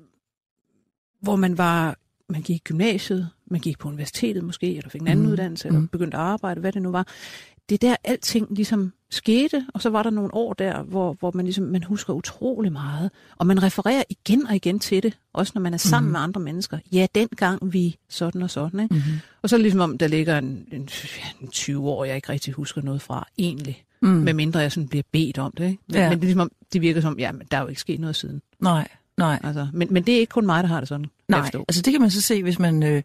hvor man var, man gik i gymnasiet, man gik på universitetet måske, eller fik en anden Mhm. uddannelse, eller Mhm. begyndte at arbejde, hvad det nu var. Det er der alting ligesom skete, og så var der nogle år der, hvor, hvor man ligesom, man husker utrolig meget, og man refererer igen og igen til det, også når man er sammen Mhm. med andre mennesker. Ja, dengang vi sådan og sådan, ikke? Mm-hmm. Og så ligesom om, der ligger en, en, en 20 år, jeg ikke rigtig husker noget fra, egentlig. Mm. Med mindre jeg sådan bliver bedt om det. Ikke? Men, Ja. men det, er ligesom, om, det virker som, ja, men der er jo ikke sket noget siden. Nej, nej. Altså, men, men det er ikke kun mig, der har det sådan. Nej, altså det kan man så se, hvis man øh,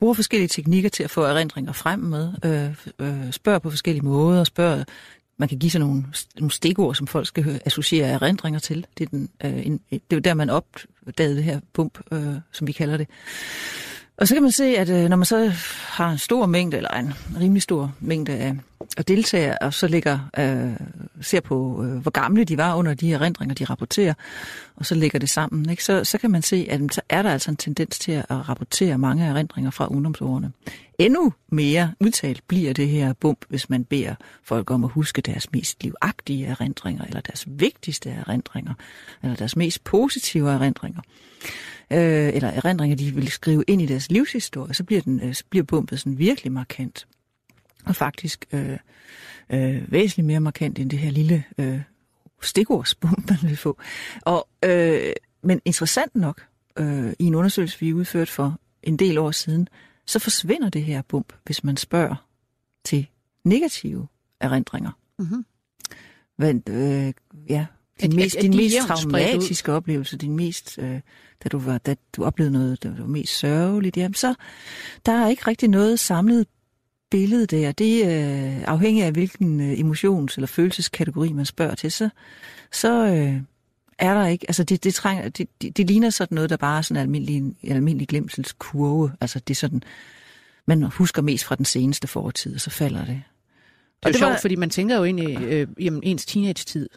bruger forskellige teknikker til at få erindringer frem med, øh, øh, spørger på forskellige måder, spørger, man kan give sådan nogle, nogle stikord, som folk skal associere erindringer til. Det er, den, øh, en, det er jo der, man opdagede det her bump, øh, som vi kalder det. Og så kan man se, at øh, når man så har en stor mængde, eller en rimelig stor mængde af, af deltagere, og så ligger, øh, ser på, øh, hvor gamle de var under de erindringer, de rapporterer, og så lægger det sammen, ikke? Så, så kan man se, at så er der altså en tendens til at rapportere mange erindringer fra ungdomsårene. Endnu mere udtalt bliver det her bump, hvis man beder folk om at huske deres mest livagtige erindringer, eller deres vigtigste erindringer, eller deres mest positive erindringer øh, eller erindringer, de vil skrive ind i deres livshistorie, så bliver, den, øh, så bliver bumpet sådan virkelig markant. Og faktisk øh, øh, væsentligt mere markant end det her lille øh, stikordsbump, man vil få. Og, øh, men interessant nok, øh, i en undersøgelse, vi udførte for en del år siden, så forsvinder det her bump, hvis man spørger til negative erindringer. Mhm. Hvad, øh, ja, din mest, at- at din mest traumatiske oplevelse, din mest, øh, da, du var, da du oplevede noget, der var mest sørgeligt, jamen så der er ikke rigtig noget samlet billede der. Det øh, afhængig af, hvilken øh, emotions- eller følelseskategori man spørger til, så, så øh, er der ikke, altså det, det, trænger, det, det, det ligner sådan noget, der bare er sådan en almindelig, almindelig glemselskurve. Altså det er sådan, man husker mest fra den seneste fortid, og så falder det. Det er Og det sjovt, var- fordi man tænker jo egentlig, øh, jamen ens teenage-tid,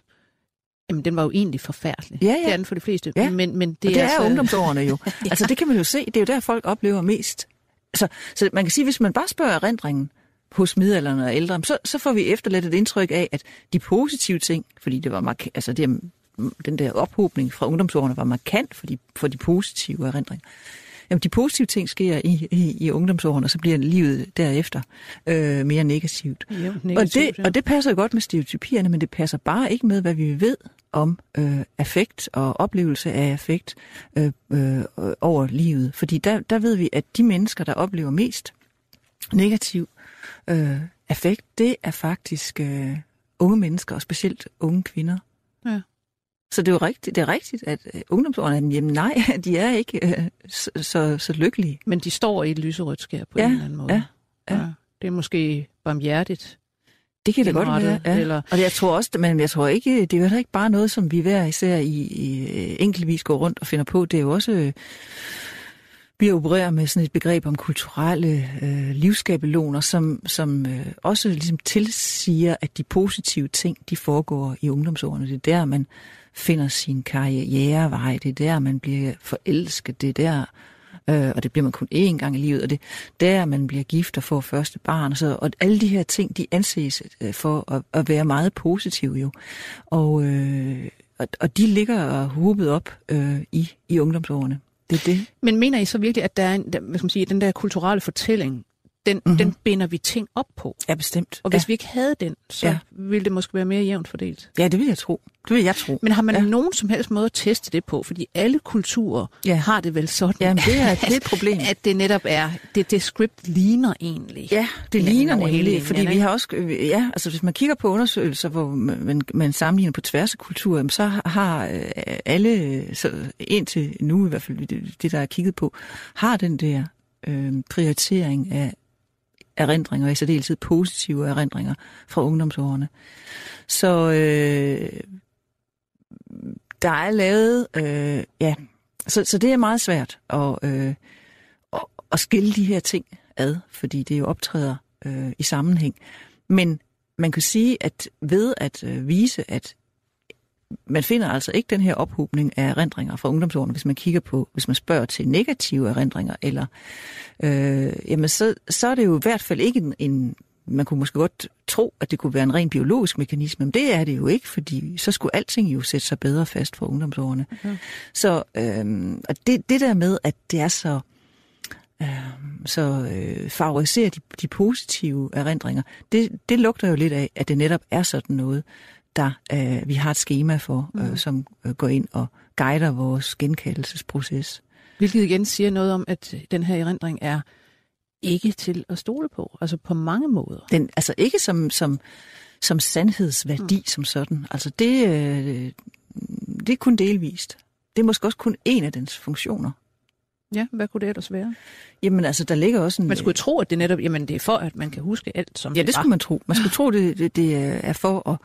jamen den var jo egentlig forfærdelig. Ja, ja. Det er den for de fleste. Ja. Men, men det, og det er, altså, er ungdomsårene jo. *laughs* ja. Altså det kan man jo se, det er jo der, folk oplever mest. Så, så man kan sige, hvis man bare spørger erindringen hos middelalderen og ældre, så, så får vi efterladt et indtryk af, at de positive ting, fordi det var mark- altså det, den der ophobning fra ungdomsårene var markant for de, for de positive erindringer. Jamen, de positive ting sker i, i, i ungdomsårene, og så bliver livet derefter øh, mere negativt. Og negativt, det, og det passer jo godt med stereotypierne, men det passer bare ikke med, hvad vi ved om øh, affekt og oplevelse af affekt øh, øh, over livet. Fordi der, der ved vi, at de mennesker, der oplever mest negativ øh, affekt, det er faktisk øh, unge mennesker, og specielt unge kvinder. Ja. Så det er jo rigtigt, det er rigtigt at øh, ungdomsårene, jamen nej, *laughs* de er ikke øh, så, så, så lykkelige. Men de står i et lyserødt skær på Ja, en eller anden måde. ja, ja. Det er måske barmhjertigt. Det kan det godt være, ja. eller- Og jeg tror også, men jeg tror ikke, det er jo heller ikke bare noget, som vi hver især i, i øh, enkeltvis går rundt og finder på. Det er jo også, øh, vi opererer med sådan et begreb om kulturelle øh, livsskabeloner, som, som øh, også ligesom tilsiger, at de positive ting, de foregår i ungdomsårene. Det er der, man finder sin karrierevej, det er der, man bliver forelsket, det er der, øh, og det bliver man kun én gang i livet, og det der, man bliver gift og får første barn. Og, så, og alle de her ting, de anses øh, for at, at være meget positive jo. Og, øh, og, og de ligger hubet op øh, i, i ungdomsårene. Det er det. Men mener I så virkelig, at der er en, der, hvad skal man sige, den der kulturelle fortælling, den, Mhm. mm-hmm. den binder vi ting op på? Ja, bestemt. Og hvis ja. vi ikke havde den, så Ja. ja. ville det måske være mere jævnt fordelt. ja, det vil jeg tro. Det vil jeg tro. Men har man Ja. ja. nogen som helst måde at teste det på? Fordi alle kulturer Ja. ja. har det vel sådan, Jamen, det er, det er et problem. at det netop er, det, det script ligner egentlig. Ja, det ligner over hele fordi vi har også, ja, altså hvis man kigger på undersøgelser, hvor man, man sammenligner på tværs af kulturer, så har øh, alle, så indtil nu i hvert fald, det, det der er kigget på, har den der øh, prioritering af erindringer, i særdeleshed positive erindringer fra ungdomsårene. Så øh, der er lavet, øh, ja, så, så det er meget svært at, øh, at, at skille de her ting ad, fordi det jo optræder øh, i sammenhæng. Men man kan sige, at ved at øh, vise, at man finder altså ikke den her ophobning af erindringer fra ungdomsårene, hvis man kigger på, hvis man spørger til negative erindringer, eller, øh, jamen så, så er det jo i hvert fald ikke en, en, man kunne måske godt tro, at det kunne være en ren biologisk mekanisme, men det er det jo ikke, fordi så skulle alting jo sætte sig bedre fast for ungdomsårene. Okay. Så øh, og det, det der med, at det er så øh, så øh, favoriserer de, de positive erindringer, det, det lugter jo lidt af, at det netop er sådan noget, der øh, vi har et schema for, øh, som øh, går ind og guider vores genkaldelsesproces. Hvilket igen siger noget om, at den her erindring er ikke til at stole på. Altså på mange måder. Den, altså ikke som, som, som sandhedsværdi mm. som sådan. Altså det, øh, det er kun delvist. Det er måske også kun en af dens funktioner. Ja, hvad kunne det ellers være? Jamen altså, der ligger også en... Man skulle jo tro, at det netop, jamen det er for, at man kan huske alt, som Ja, det skulle man tro. Man skulle *laughs* tro, det, det, det er for at,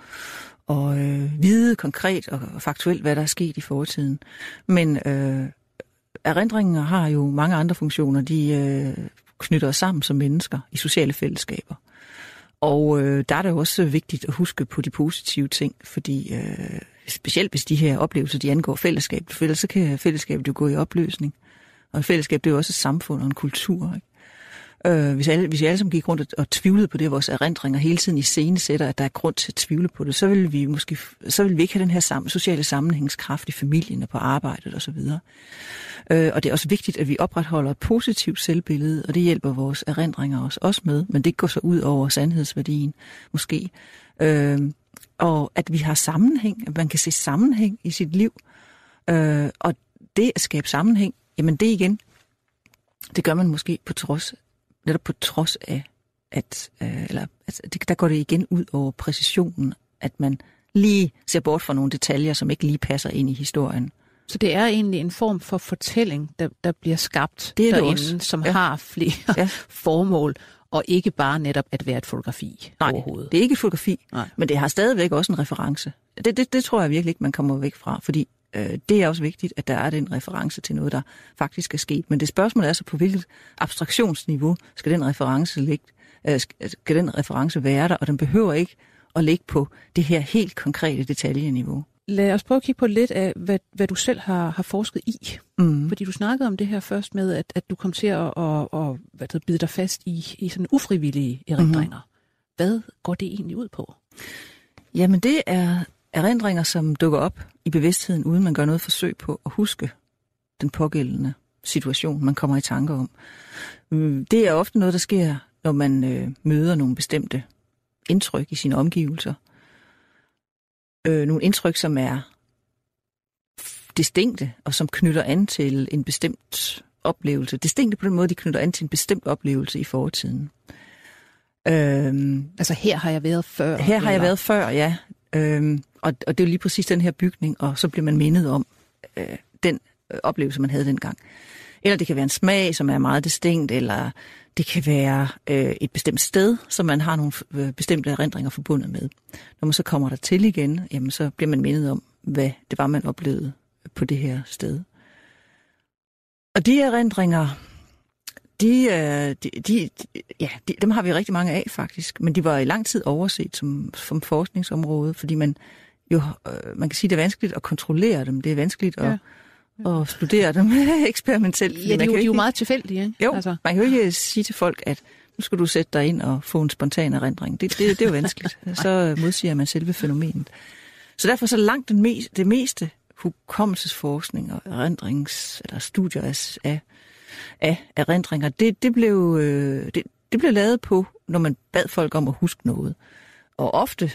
og øh, vide konkret og faktuelt, hvad der er sket i fortiden. Men øh, erindringer har jo mange andre funktioner. De øh, knytter os sammen som mennesker i sociale fællesskaber. Og øh, der er det jo også vigtigt at huske på de positive ting, fordi øh, specielt hvis de her oplevelser, de angår fællesskabet, for ellers så kan fællesskabet jo gå i opløsning. Og et fællesskab, det er jo også et samfund og en kultur. Ikke? Øh, hvis, alle, hvis vi alle sammen gik rundt og, og tvivlede på det, vores erindringer hele tiden i scene sætter, at der er grund til at tvivle på det, så vil vi måske så vil vi ikke have den her sammen, sociale sammenhængskraft i familien og på arbejdet osv. Øh, og det er også vigtigt, at vi opretholder et positivt selvbillede, og det hjælper vores erindringer os også med, men det går så ud over sandhedsværdien måske. Øh, og at vi har sammenhæng, at man kan se sammenhæng i sit liv. Øh, og det at skabe sammenhæng, jamen det igen, det gør man måske på trods, netop på trods af, at, øh, eller, altså, det, der går det igen ud over præcisionen, at man lige ser bort fra nogle detaljer, som ikke lige passer ind i historien. Så det er egentlig en form for fortælling, der, der bliver skabt det er derinde, det også. som Ja. har flere ja. Ja. *laughs* formål, og ikke bare netop at være et fotografi Nej, overhovedet. det er ikke et fotografi, Nej. men det har stadigvæk også en reference. Det, det, det tror jeg virkelig ikke, man kommer væk fra, fordi øh, det er også vigtigt, at der er den reference til noget, der faktisk er sket. Men det spørgsmål er så, på hvilket abstraktionsniveau skal den reference ligge, øh, skal skal den reference være der, og den behøver ikke at ligge på det her helt konkrete detaljeniveau. Lad os prøve at kigge på lidt af, hvad, hvad du selv har, har forsket i. Mm. Fordi du snakkede om det her først med, at, at du kom til at, at, at hvad det, bide dig fast i, i sådan ufrivillige erindringer. Mm-hmm. Hvad går det egentlig ud på? Jamen det er erindringer, som dukker op i bevidstheden, uden man gør noget forsøg på at huske den pågældende situation, man kommer i tanke om. Mm, Det er ofte noget, der sker, når man øh, møder nogle bestemte indtryk i sine omgivelser. Øh, nogle indtryk, som er distinkte, og som knytter an til en bestemt oplevelse. Distinkte på den måde, de knytter an til en bestemt oplevelse i fortiden. Øhm, Altså her har jeg været før. her har jeg eller- været før, ja. Øhm, og, og det er jo lige præcis den her bygning, og så bliver man mindet om øh, den øh, oplevelse, man havde dengang. Eller det kan være en smag, som er meget distinkt, eller det kan være øh, et bestemt sted, som man har nogle øh, bestemte erindringer forbundet med. Når man så kommer der til igen, jamen så bliver man mindet om, hvad det var, man oplevede på det her sted. Og de erindringer, de, øh, de, de, ja, de, dem har vi rigtig mange af faktisk, men de var i lang tid overset som, som forskningsområde, fordi man jo, øh, man kan sige, det er vanskeligt at kontrollere dem, det er vanskeligt at, ja. at studere dem *laughs* eksperimentelt. Ja, de, man er jo, de er jo meget tilfældige, ikke? Jo, Altså, altså. man kan jo ikke sige til folk, at nu skal du sætte dig ind og få en spontan erindring. Det, det, det er jo vanskeligt. *laughs* så modsiger man selve fænomenet. Så derfor så langt den mest, det meste hukommelsesforskning og erindrings, eller studier af, af, af erindringer, det, det, blev, øh, det, det blev lavet på, når man bad folk om at huske noget. Og ofte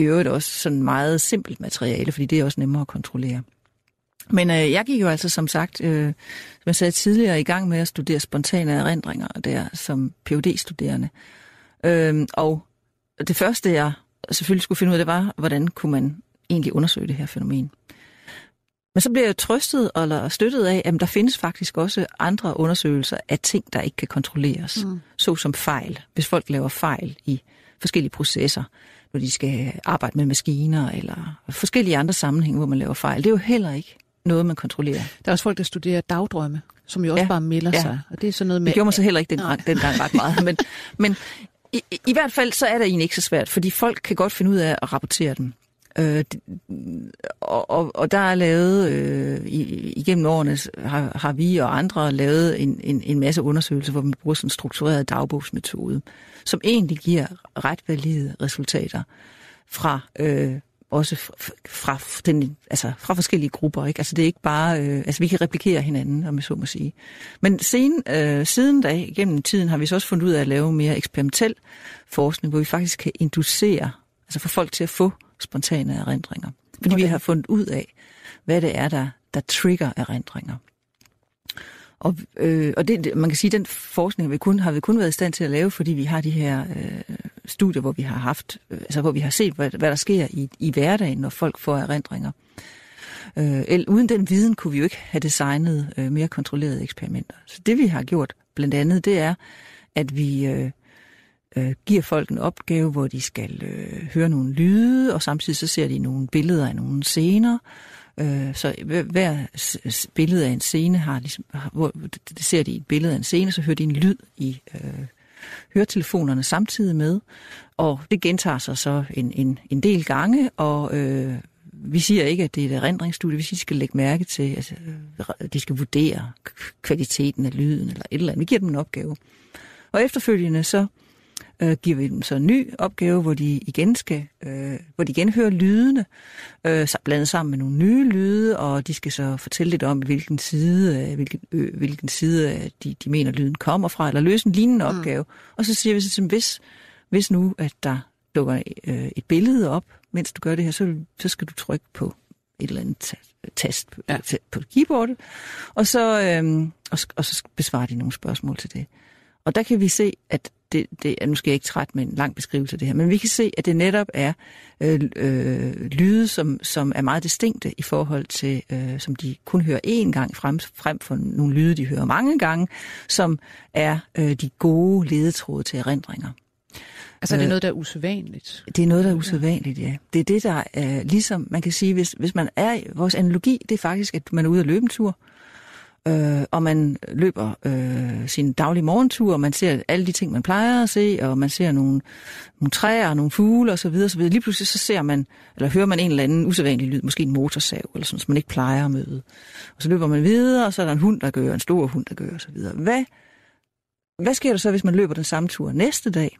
i øvrigt også sådan meget simpelt materiale, fordi det er også nemmere at kontrollere. Men øh, jeg gik jo altså som sagt, øh, som jeg sagde tidligere, i gang med at studere spontane erindringer der som phd studerende Øh, og det første, jeg selvfølgelig skulle finde ud af, det var, hvordan kunne man egentlig undersøge det her fænomen. Men så blev jeg trøstet eller støttet af, at der findes faktisk også andre undersøgelser af ting, der ikke kan kontrolleres. Mm. Såsom fejl. Hvis folk laver fejl i forskellige processer, når de skal arbejde med maskiner eller forskellige andre sammenhænge, hvor man laver fejl. Det er jo heller ikke noget, man kontrollerer. der er også folk, der studerer dagdrømme, som jo også Ja, bare melder ja. sig. Og det er sådan noget med... Det gjorde mig så heller ikke den, Nej. dengang ret meget. Men, *laughs* men i, i- i hvert fald så er det egentlig ikke så svært, fordi folk kan godt finde ud af at rapportere dem. Øh, og, og, og der er lavet, øh, igennem årene har, har vi og andre lavet en, en, en masse undersøgelser, hvor man bruger sådan en struktureret dagbogsmetode, som egentlig giver ret valide resultater fra øh, også fra, fra, den, altså fra forskellige grupper. Ikke? Altså det er ikke bare, øh, altså vi kan replikere hinanden, om jeg så må sige. Men sen, øh, siden da, gennem tiden, har vi så også fundet ud af at lave mere eksperimentel forskning, hvor vi faktisk kan inducere, altså få folk til at få spontane erindringer. Fordi vi har fundet ud af, hvad det er, der, der trigger erindringer. Og, øh, og det, man kan sige, at den forskning har vi, kun, har vi kun været i stand til at lave, fordi vi har de her øh, studier, hvor vi har haft, øh, altså hvor vi har set, hvad, hvad der sker i, i hverdagen, når folk får erindringer. Øh, uden den viden kunne vi jo ikke have designet øh, mere kontrollerede eksperimenter. Så det vi har gjort blandt andet, det er, at vi øh, øh, giver folk en opgave, hvor de skal øh, høre nogle lyde, og samtidig så ser de nogle billeder af nogle scener. Øh, så hver billede af en scene har ligesom, hvor det ser de et billede af en scene, så hører de en lyd i øh, høretelefonerne samtidig med, og det gentager sig så en, en, en del gange, og øh, vi siger ikke, at det er et erindringsstudie, vi siger, at de skal lægge mærke til, altså, øh, de skal vurdere kvaliteten af lyden eller et eller andet. Vi giver dem en opgave. Og efterfølgende så øh, giver vi dem så en ny opgave, hvor de igen skal, øh, hvor de igen hører lydene, øh, blandet sammen med nogle nye lyde, og de skal så fortælle lidt om, hvilken side, øh, hvilken, øh, hvilken side øh, de, de mener, lyden kommer fra, eller løse en lignende mm. opgave. Og så siger vi så, hvis, hvis nu, at der dukker øh, et billede op, mens du gør det her, så, så skal du trykke på et eller andet tast på, ja. på keyboardet, og så, øh, og, og så besvarer de nogle spørgsmål til det. Og der kan vi se, at det, det er, nu skal jeg ikke træt med en lang beskrivelse af det her, men vi kan se, at det netop er øh, øh, lyde, som, som er meget distinkte i forhold til, øh, som de kun hører én gang frem, frem for nogle lyde, de hører mange gange, som er øh, de gode ledetråde til erindringer. Altså det er øh, noget, der er usædvanligt? Det er noget, der er usædvanligt, ja. Det er det, der er ligesom, man kan sige, hvis, hvis man er, vores analogi, det er faktisk, at man er ude at løbe en tur, øh, og man løber øh, sin daglige morgentur, og man ser alle de ting, man plejer at se, og man ser nogle, nogle træer, nogle fugle osv. osv. Lige pludselig så ser man, eller hører man en eller anden usædvanlig lyd, måske en motorsav, eller sådan, som man ikke plejer at møde. Og så løber man videre, og så er der en hund, der gør, en stor hund, der gør osv. Hvad, hvad sker der så, hvis man løber den samme tur næste dag?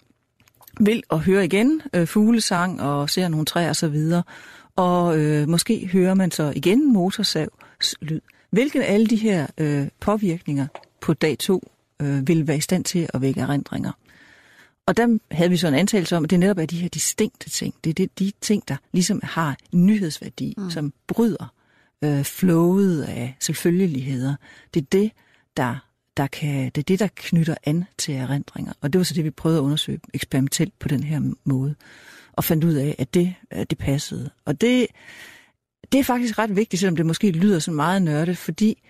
Vil og høre igen øh, fuglesang og ser nogle træer osv., og øh, måske hører man så igen motorsavs lyd. Hvilken af alle de her øh, påvirkninger på dag to øh, vil være i stand til at vække erindringer? Og der havde vi så en antagelse om, at det netop er de her distinkte ting. Det er det, de ting, der ligesom har nyhedsværdi, mm. som bryder øh, flowet af selvfølgeligheder. Det er det, der, der kan, det er det, der knytter an til erindringer. Og det var så det, vi prøvede at undersøge eksperimentelt på den her måde. Og fandt ud af, at det, at det passede. Og det, det er faktisk ret vigtigt, selvom det måske lyder sådan meget nørdet, fordi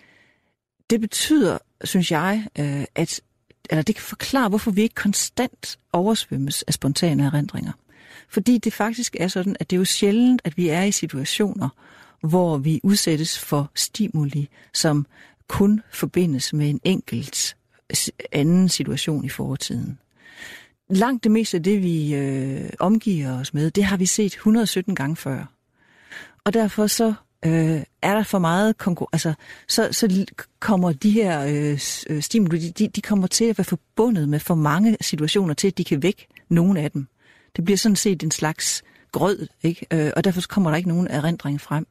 det betyder, synes jeg, øh, at eller det kan forklare, hvorfor vi ikke konstant oversvømmes af spontane erindringer. Fordi det faktisk er sådan, at det er jo sjældent, at vi er i situationer, hvor vi udsættes for stimuli, som kun forbindes med en enkelt anden situation i fortiden. Langt det meste af det, vi øh, omgiver os med, det har vi set 117 gange før. Og derfor så øh, er der for meget konkurrence. Altså, så, så kommer de her øh, øh stimuli, de, de kommer til at være forbundet med for mange situationer til, at de kan vække nogle af dem. Det bliver sådan set en slags grød, ikke? Øh, og derfor kommer der ikke nogen erindring frem.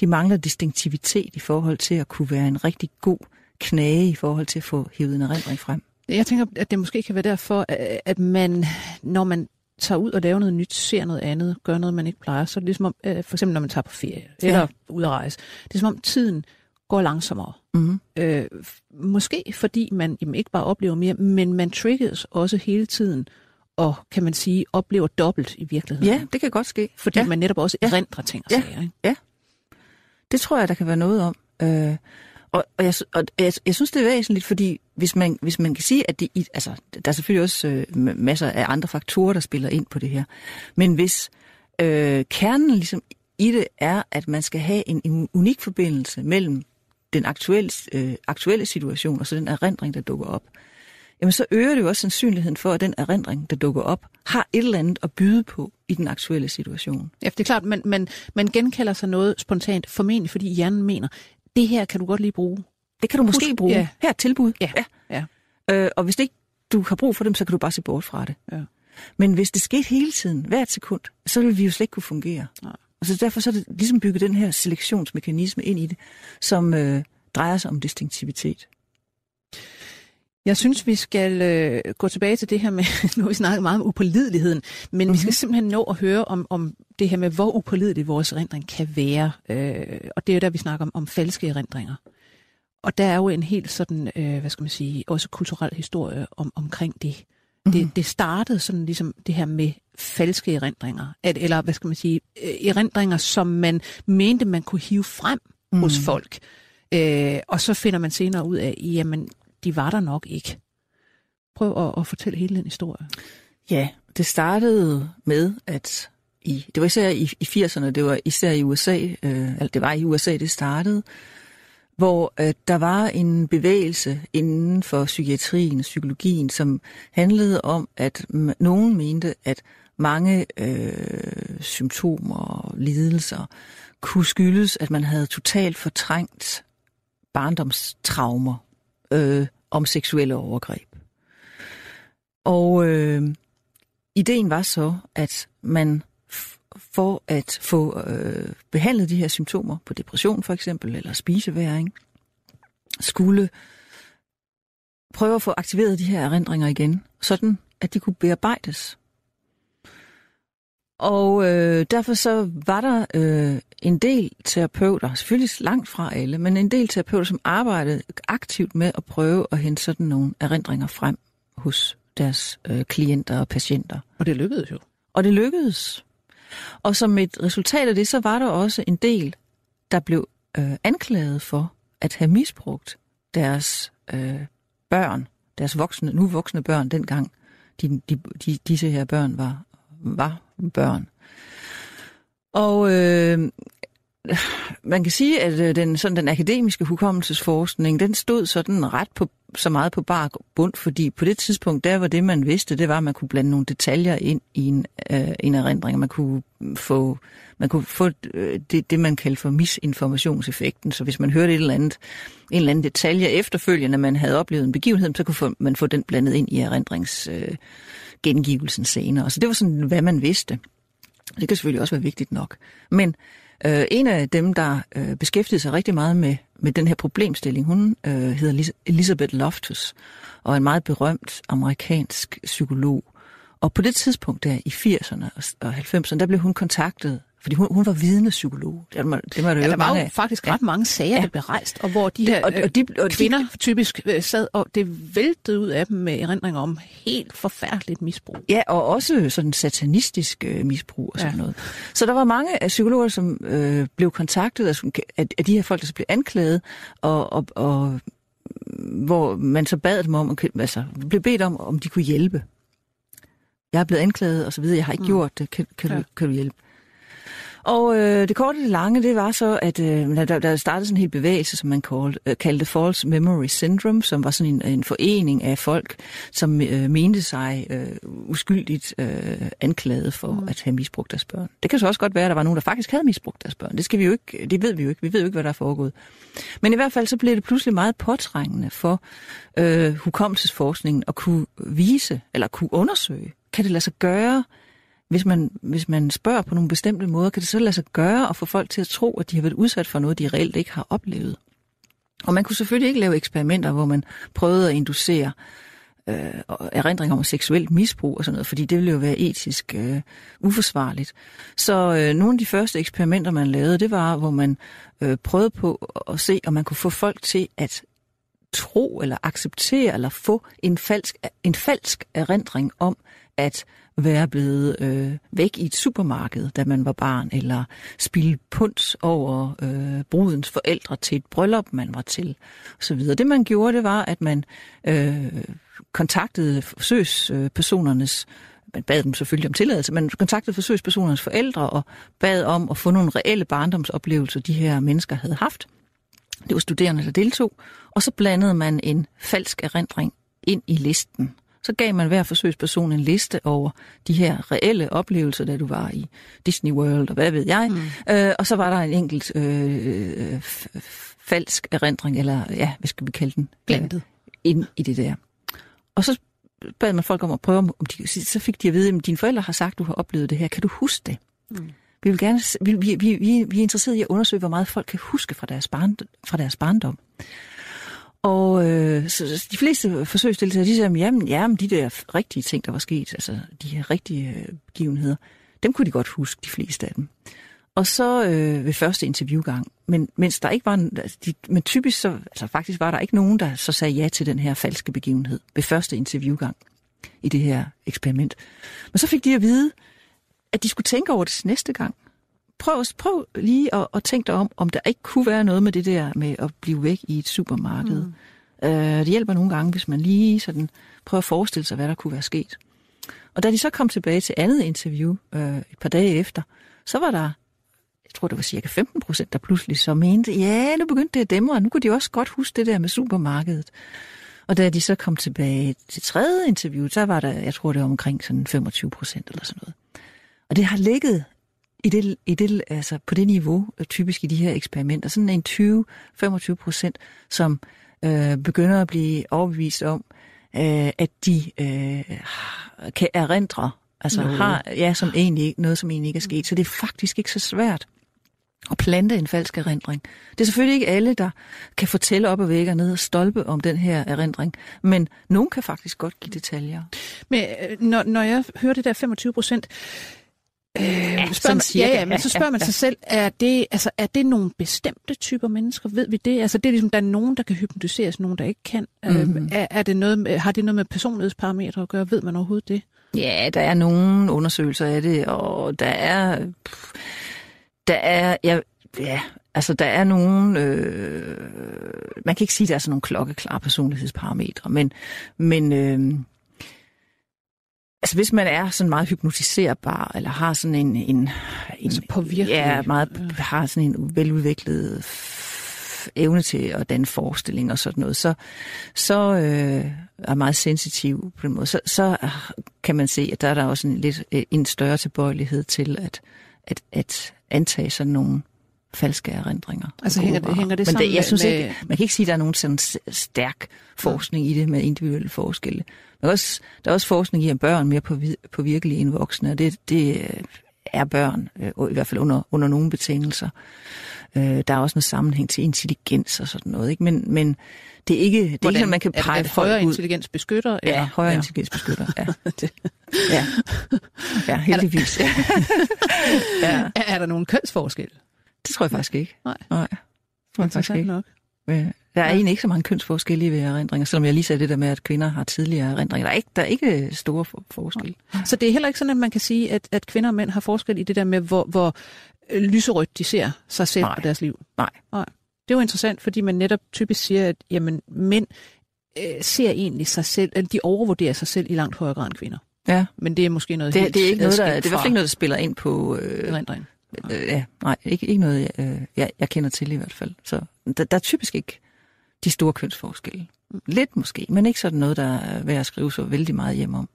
De mangler distinktivitet i forhold til at kunne være en rigtig god knage i forhold til at få hævet en erindring frem. Jeg tænker, at det måske kan være derfor, at man, når man tager ud og laver noget nyt, ser noget andet, gør noget, man ikke plejer, så er det ligesom om, øh, for eksempel når man tager på ferie, ja. eller ud at rejse, det er som om tiden går langsommere. Mm-hmm. Øh, måske fordi man jamen, ikke bare oplever mere, men man triggers også hele tiden, og kan man sige, oplever dobbelt i virkeligheden. Ja, det kan godt ske. Fordi ja. man netop også erindrer ting og ja. sager. Ikke? Ja, det tror jeg, der kan være noget om. Øh, og, og, jeg, og jeg, jeg synes, det er væsentligt, fordi hvis man, hvis man kan sige, at det, altså, der er selvfølgelig også øh, masser af andre faktorer, der spiller ind på det her, men hvis øh, kernen ligesom i det er, at man skal have en, en unik forbindelse mellem den aktuelle, øh, aktuelle situation og så den erindring, der dukker op, jamen så øger det jo også sandsynligheden for, at den erindring, der dukker op, har et eller andet at byde på i den aktuelle situation. Ja, det er klart, man, man, man genkalder sig noget spontant, formentlig fordi hjernen mener, det her kan du godt lige bruge. Det kan du måske Husk, bruge. Ja. Her er tilbud. Ja. ja. ja. Øh, og hvis det ikke du har brug for dem, så kan du bare se bort fra det. Ja. Men hvis det skete hele tiden, hvert sekund, så ville vi jo slet ikke kunne fungere. Nej. Og så derfor så er det ligesom bygget den her selektionsmekanisme ind i det, som øh, drejer sig om distinktivitet. Jeg synes, vi skal øh, gå tilbage til det her med, *laughs* nu har vi snakket meget om upålideligheden, men mm-hmm. vi skal mhm. simpelthen nå at høre om, om det her med, hvor upålidelig vores erindring kan være. Øh, og det er jo der, vi snakker om, om falske erindringer. Og der er jo en helt sådan, øh, hvad skal man sige, også kulturel historie om, omkring det. Mm-hmm. Det, det startede sådan ligesom det her med falske erindringer, at, eller hvad skal man sige, øh, erindringer, som man mente, man kunne hive frem mm. hos folk. Øh, og så finder man senere ud af, jamen, de var der nok ikke. Prøv at, at fortælle hele den historie. Ja, det startede med, at i, det var især i, i 80'erne, det var især i USA, øh, eller det var i USA, det startede, hvor øh, der var en bevægelse inden for psykiatrien og psykologien, som handlede om, at nogen mente, at mange øh, symptomer og lidelser kunne skyldes, at man havde totalt fortrængt barndomstraumer øh, om seksuelle overgreb. Og øh, ideen var så, at man for at få øh, behandlet de her symptomer på depression for eksempel, eller spiseværing, skulle prøve at få aktiveret de her erindringer igen, sådan at de kunne bearbejdes. Og øh, derfor så var der øh, en del terapeuter, selvfølgelig langt fra alle, men en del terapeuter, som arbejdede aktivt med at prøve at hente sådan nogle erindringer frem hos deres øh, klienter og patienter. Og det lykkedes jo. Og det lykkedes. Og som et resultat af det, så var der også en del, der blev øh, anklaget for at have misbrugt deres øh, børn, deres voksne, nu voksne børn dengang, de, de, de, disse her børn var, var børn. Og øh, man kan sige, at øh, den, sådan den akademiske hukommelsesforskning, den stod sådan ret på, så meget på bar bund, fordi på det tidspunkt, der var det, man vidste, det var, at man kunne blande nogle detaljer ind i en, øh, en erindring, man kunne få, man kunne få øh, det, det, man kalder for misinformationseffekten. Så hvis man hørte et eller andet, en eller anden detalje efterfølgende, man havde oplevet en begivenhed, så kunne man få den blandet ind i erindrings øh, gengivelsen senere. Så det var sådan, hvad man vidste. Det kan selvfølgelig også være vigtigt nok. Men Øh, en af dem, der øh, beskæftigede sig rigtig meget med, med den her problemstilling, hun øh, hedder Elizabeth Loftus, og er en meget berømt amerikansk psykolog. Og på det tidspunkt der i 80'erne og 90'erne, der blev hun kontaktet fordi hun, hun var vidnepsykolog. Det, må, det, må det ja, der var jo af. faktisk ret mange sager, ja. der blev rejst, og hvor de her og, og de, og kvinder de, typisk øh, sad, og det væltede ud af dem med erindringer om helt forfærdeligt misbrug. Ja, og også sådan satanistisk øh, misbrug og sådan ja. noget. Så der var mange af psykologer, som øh, blev kontaktet af, af de her folk, der blev anklaget, og, og, og hvor man så bad dem om, altså blev bedt om, om de kunne hjælpe. Jeg er blevet anklaget og så videre, jeg har ikke mm. gjort det, kan, kan, ja. du, kan du hjælpe? Og øh, det korte og det lange, det var så, at øh, der, der startede sådan en helt bevægelse, som man kaldte, øh, kaldte False Memory Syndrome, som var sådan en, en forening af folk, som øh, mente sig øh, uskyldigt øh, anklaget for mm. at have misbrugt deres børn. Det kan så også godt være, at der var nogen, der faktisk havde misbrugt deres børn. Det, skal vi jo ikke, det ved vi jo ikke. Vi ved jo ikke, hvad der er foregået. Men i hvert fald så blev det pludselig meget påtrængende for øh, hukommelsesforskningen at kunne vise, eller kunne undersøge, kan det lade sig gøre, hvis man, hvis man spørger på nogle bestemte måder, kan det så lade sig gøre at få folk til at tro, at de har været udsat for noget, de reelt ikke har oplevet. Og man kunne selvfølgelig ikke lave eksperimenter, hvor man prøvede at inducere øh, erindringer om seksuelt misbrug og sådan noget, fordi det ville jo være etisk øh, uforsvarligt. Så øh, nogle af de første eksperimenter, man lavede, det var, hvor man øh, prøvede på at se, om man kunne få folk til at tro eller acceptere eller få en falsk, en falsk erindring om, at være blevet øh, væk i et supermarked, da man var barn, eller spille punds over øh, brudens forældre til et bryllup, man var til, osv. Det man gjorde, det var, at man øh, kontaktede forsøgspersonernes man bad dem selvfølgelig om tilladelse, men kontaktede forsøgspersonernes forældre og bad om at få nogle reelle barndomsoplevelser, de her mennesker havde haft. Det var studerende, der deltog, og så blandede man en falsk erindring ind i listen så gav man hver forsøgsperson en liste over de her reelle oplevelser, da du var i Disney World og hvad ved jeg. Mm. Øh, og så var der en enkelt øh, falsk erindring, eller ja, hvad skal vi kalde den? Blandet. Øh, ind i det der. Og så bad man folk om at prøve, om de, så fik de at vide, at dine forældre har sagt, at du har oplevet det her. Kan du huske det? Mm. Vi, vil gerne, vi, vi, vi, vi er interesseret i at undersøge, hvor meget folk kan huske fra deres, barn, fra deres barndom. Og øh, så, de fleste forsøgsdeltagere, de sagde, jamen, jamen, de der rigtige ting, der var sket, altså de her rigtige øh, begivenheder, dem kunne de godt huske, de fleste af dem. Og så øh, ved første interviewgang, men mens der ikke var, altså, de, men typisk så, altså faktisk var der ikke nogen, der så sagde ja til den her falske begivenhed ved første interviewgang. i det her eksperiment. Men så fik de at vide, at de skulle tænke over det næste gang. Prøv, prøv lige at, at tænke dig om, om der ikke kunne være noget med det der med at blive væk i et supermarked. Mm. Øh, det hjælper nogle gange, hvis man lige sådan prøver at forestille sig, hvad der kunne være sket. Og da de så kom tilbage til andet interview øh, et par dage efter, så var der, jeg tror det var cirka 15 procent, der pludselig så mente, ja, nu begyndte det at dæmre, og nu kunne de også godt huske det der med supermarkedet. Og da de så kom tilbage til tredje interview, så var der, jeg tror det var omkring sådan 25 procent eller sådan noget. Og det har ligget i det, i det, altså på det niveau, typisk i de her eksperimenter, sådan en 20-25 procent, som øh, begynder at blive overbevist om, øh, at de øh, kan erindre, altså noget. har, ja, som egentlig noget, som egentlig ikke er sket. Så det er faktisk ikke så svært at plante en falsk erindring. Det er selvfølgelig ikke alle, der kan fortælle op og væk og ned og stolpe om den her erindring, men nogen kan faktisk godt give detaljer. Men øh, når, når jeg hører det der 25 procent, Øh, ja, spørger man, ja, ja, men så spørger man sig selv, er det, altså, er det nogle bestemte typer mennesker? Ved vi det? Altså, det er ligesom, der er nogen, der kan hypnotiseres, nogen, der ikke kan. Mm-hmm. Øh, er, er det noget, har det noget med personlighedsparametre at gøre? Ved man overhovedet det? Ja, der er nogle undersøgelser af det, og der er... Der er... Ja, ja, altså der er nogle... Øh, man kan ikke sige, at der er sådan nogle klokkeklare personlighedsparametre, men... men øh, Altså hvis man er sådan meget hypnotiserbar, eller har sådan en... en, en altså påvirkelig. Ja, meget, har sådan en veludviklet evne til at danne forestilling og sådan noget, så, så øh, er meget sensitiv på den måde. Så, så kan man se, at der er der også en lidt en større tilbøjelighed til at, at, at antage sådan nogle falske erindringer. Altså hænger det, hænger det Men sammen det, jeg synes med... ikke, man kan ikke sige, at der er nogen sådan stærk forskning i det med individuelle forskelle. Der er også, der er også forskning i, at børn mere på, på virkelige end voksne, og det, det øh, er børn, øh, i hvert fald under, under nogle betingelser. Øh, der er også noget sammenhæng til intelligens og sådan noget, ikke? Men, men det er ikke, det er Hvordan? ikke, man kan pege er, er højere intelligens beskytter? Eller? Ja, højere ja. intelligens beskytter, ja. *laughs* ja. ja, heldigvis. Er der, *laughs* ja. er, er der nogen kønsforskel? Det tror jeg faktisk ikke. Nej. Nej. Det tror jeg faktisk ikke. Nok. Der er ja. egentlig ikke så mange kønsforskelle ved erindringer, selvom jeg lige sagde det der med, at kvinder har tidligere erindringer. Der er ikke, der er ikke store forskelle. Så det er heller ikke sådan, at man kan sige, at, at kvinder og mænd har forskel i det der med, hvor, hvor lyserødt de ser sig selv Nej. og deres liv? Nej. Nej. Det er jo interessant, fordi man netop typisk siger, at jamen, mænd øh, ser egentlig sig selv, at de overvurderer sig selv i langt højere grad end kvinder. Ja. Men det er måske noget det, helt det er ikke noget, der, Det er i hvert fald ikke noget, der spiller ind på... Øh, erindring. Øh, ja, nej, ikke, ikke noget, øh, jeg, jeg kender til i hvert fald. Så der, der er typisk ikke de store kønsforskelle. Lidt måske, men ikke sådan noget, der er værd at skrive så vældig meget hjem om.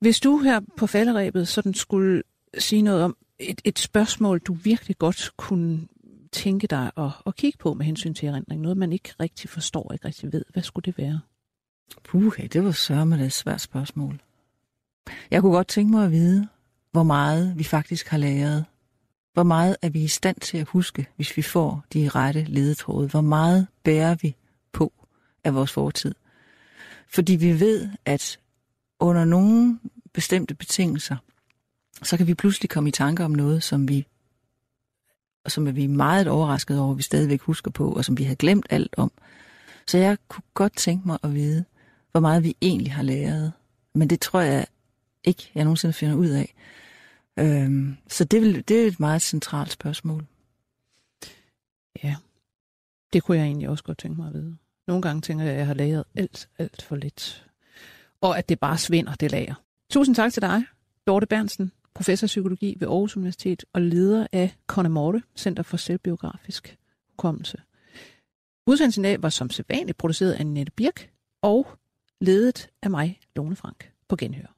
Hvis du her på falderæbet sådan skulle sige noget om et, et spørgsmål, du virkelig godt kunne tænke dig at, at kigge på med hensyn til erindring, noget man ikke rigtig forstår, ikke rigtig ved, hvad skulle det være? Puh, det var sørme et svært spørgsmål. Jeg kunne godt tænke mig at vide, hvor meget vi faktisk har læret hvor meget er vi i stand til at huske, hvis vi får de rette ledetråde? Hvor meget bærer vi på af vores fortid? Fordi vi ved, at under nogle bestemte betingelser, så kan vi pludselig komme i tanke om noget, som vi som er vi meget overrasket over, vi stadigvæk husker på, og som vi har glemt alt om. Så jeg kunne godt tænke mig at vide, hvor meget vi egentlig har læret. Men det tror jeg ikke, jeg nogensinde finder ud af. Øhm, så det, vil, det er et meget centralt spørgsmål. Ja, det kunne jeg egentlig også godt tænke mig at vide. Nogle gange tænker jeg, at jeg har læret alt, alt for lidt. Og at det bare svinder, det lager. Tusind tak til dig, Dorte Bernsen, professor i psykologi ved Aarhus Universitet og leder af Connemorte, Center for Selvbiografisk Hukommelse. Udsendelsen af var som sædvanligt produceret af Nette Birk og ledet af mig, Lone Frank, på Genhør.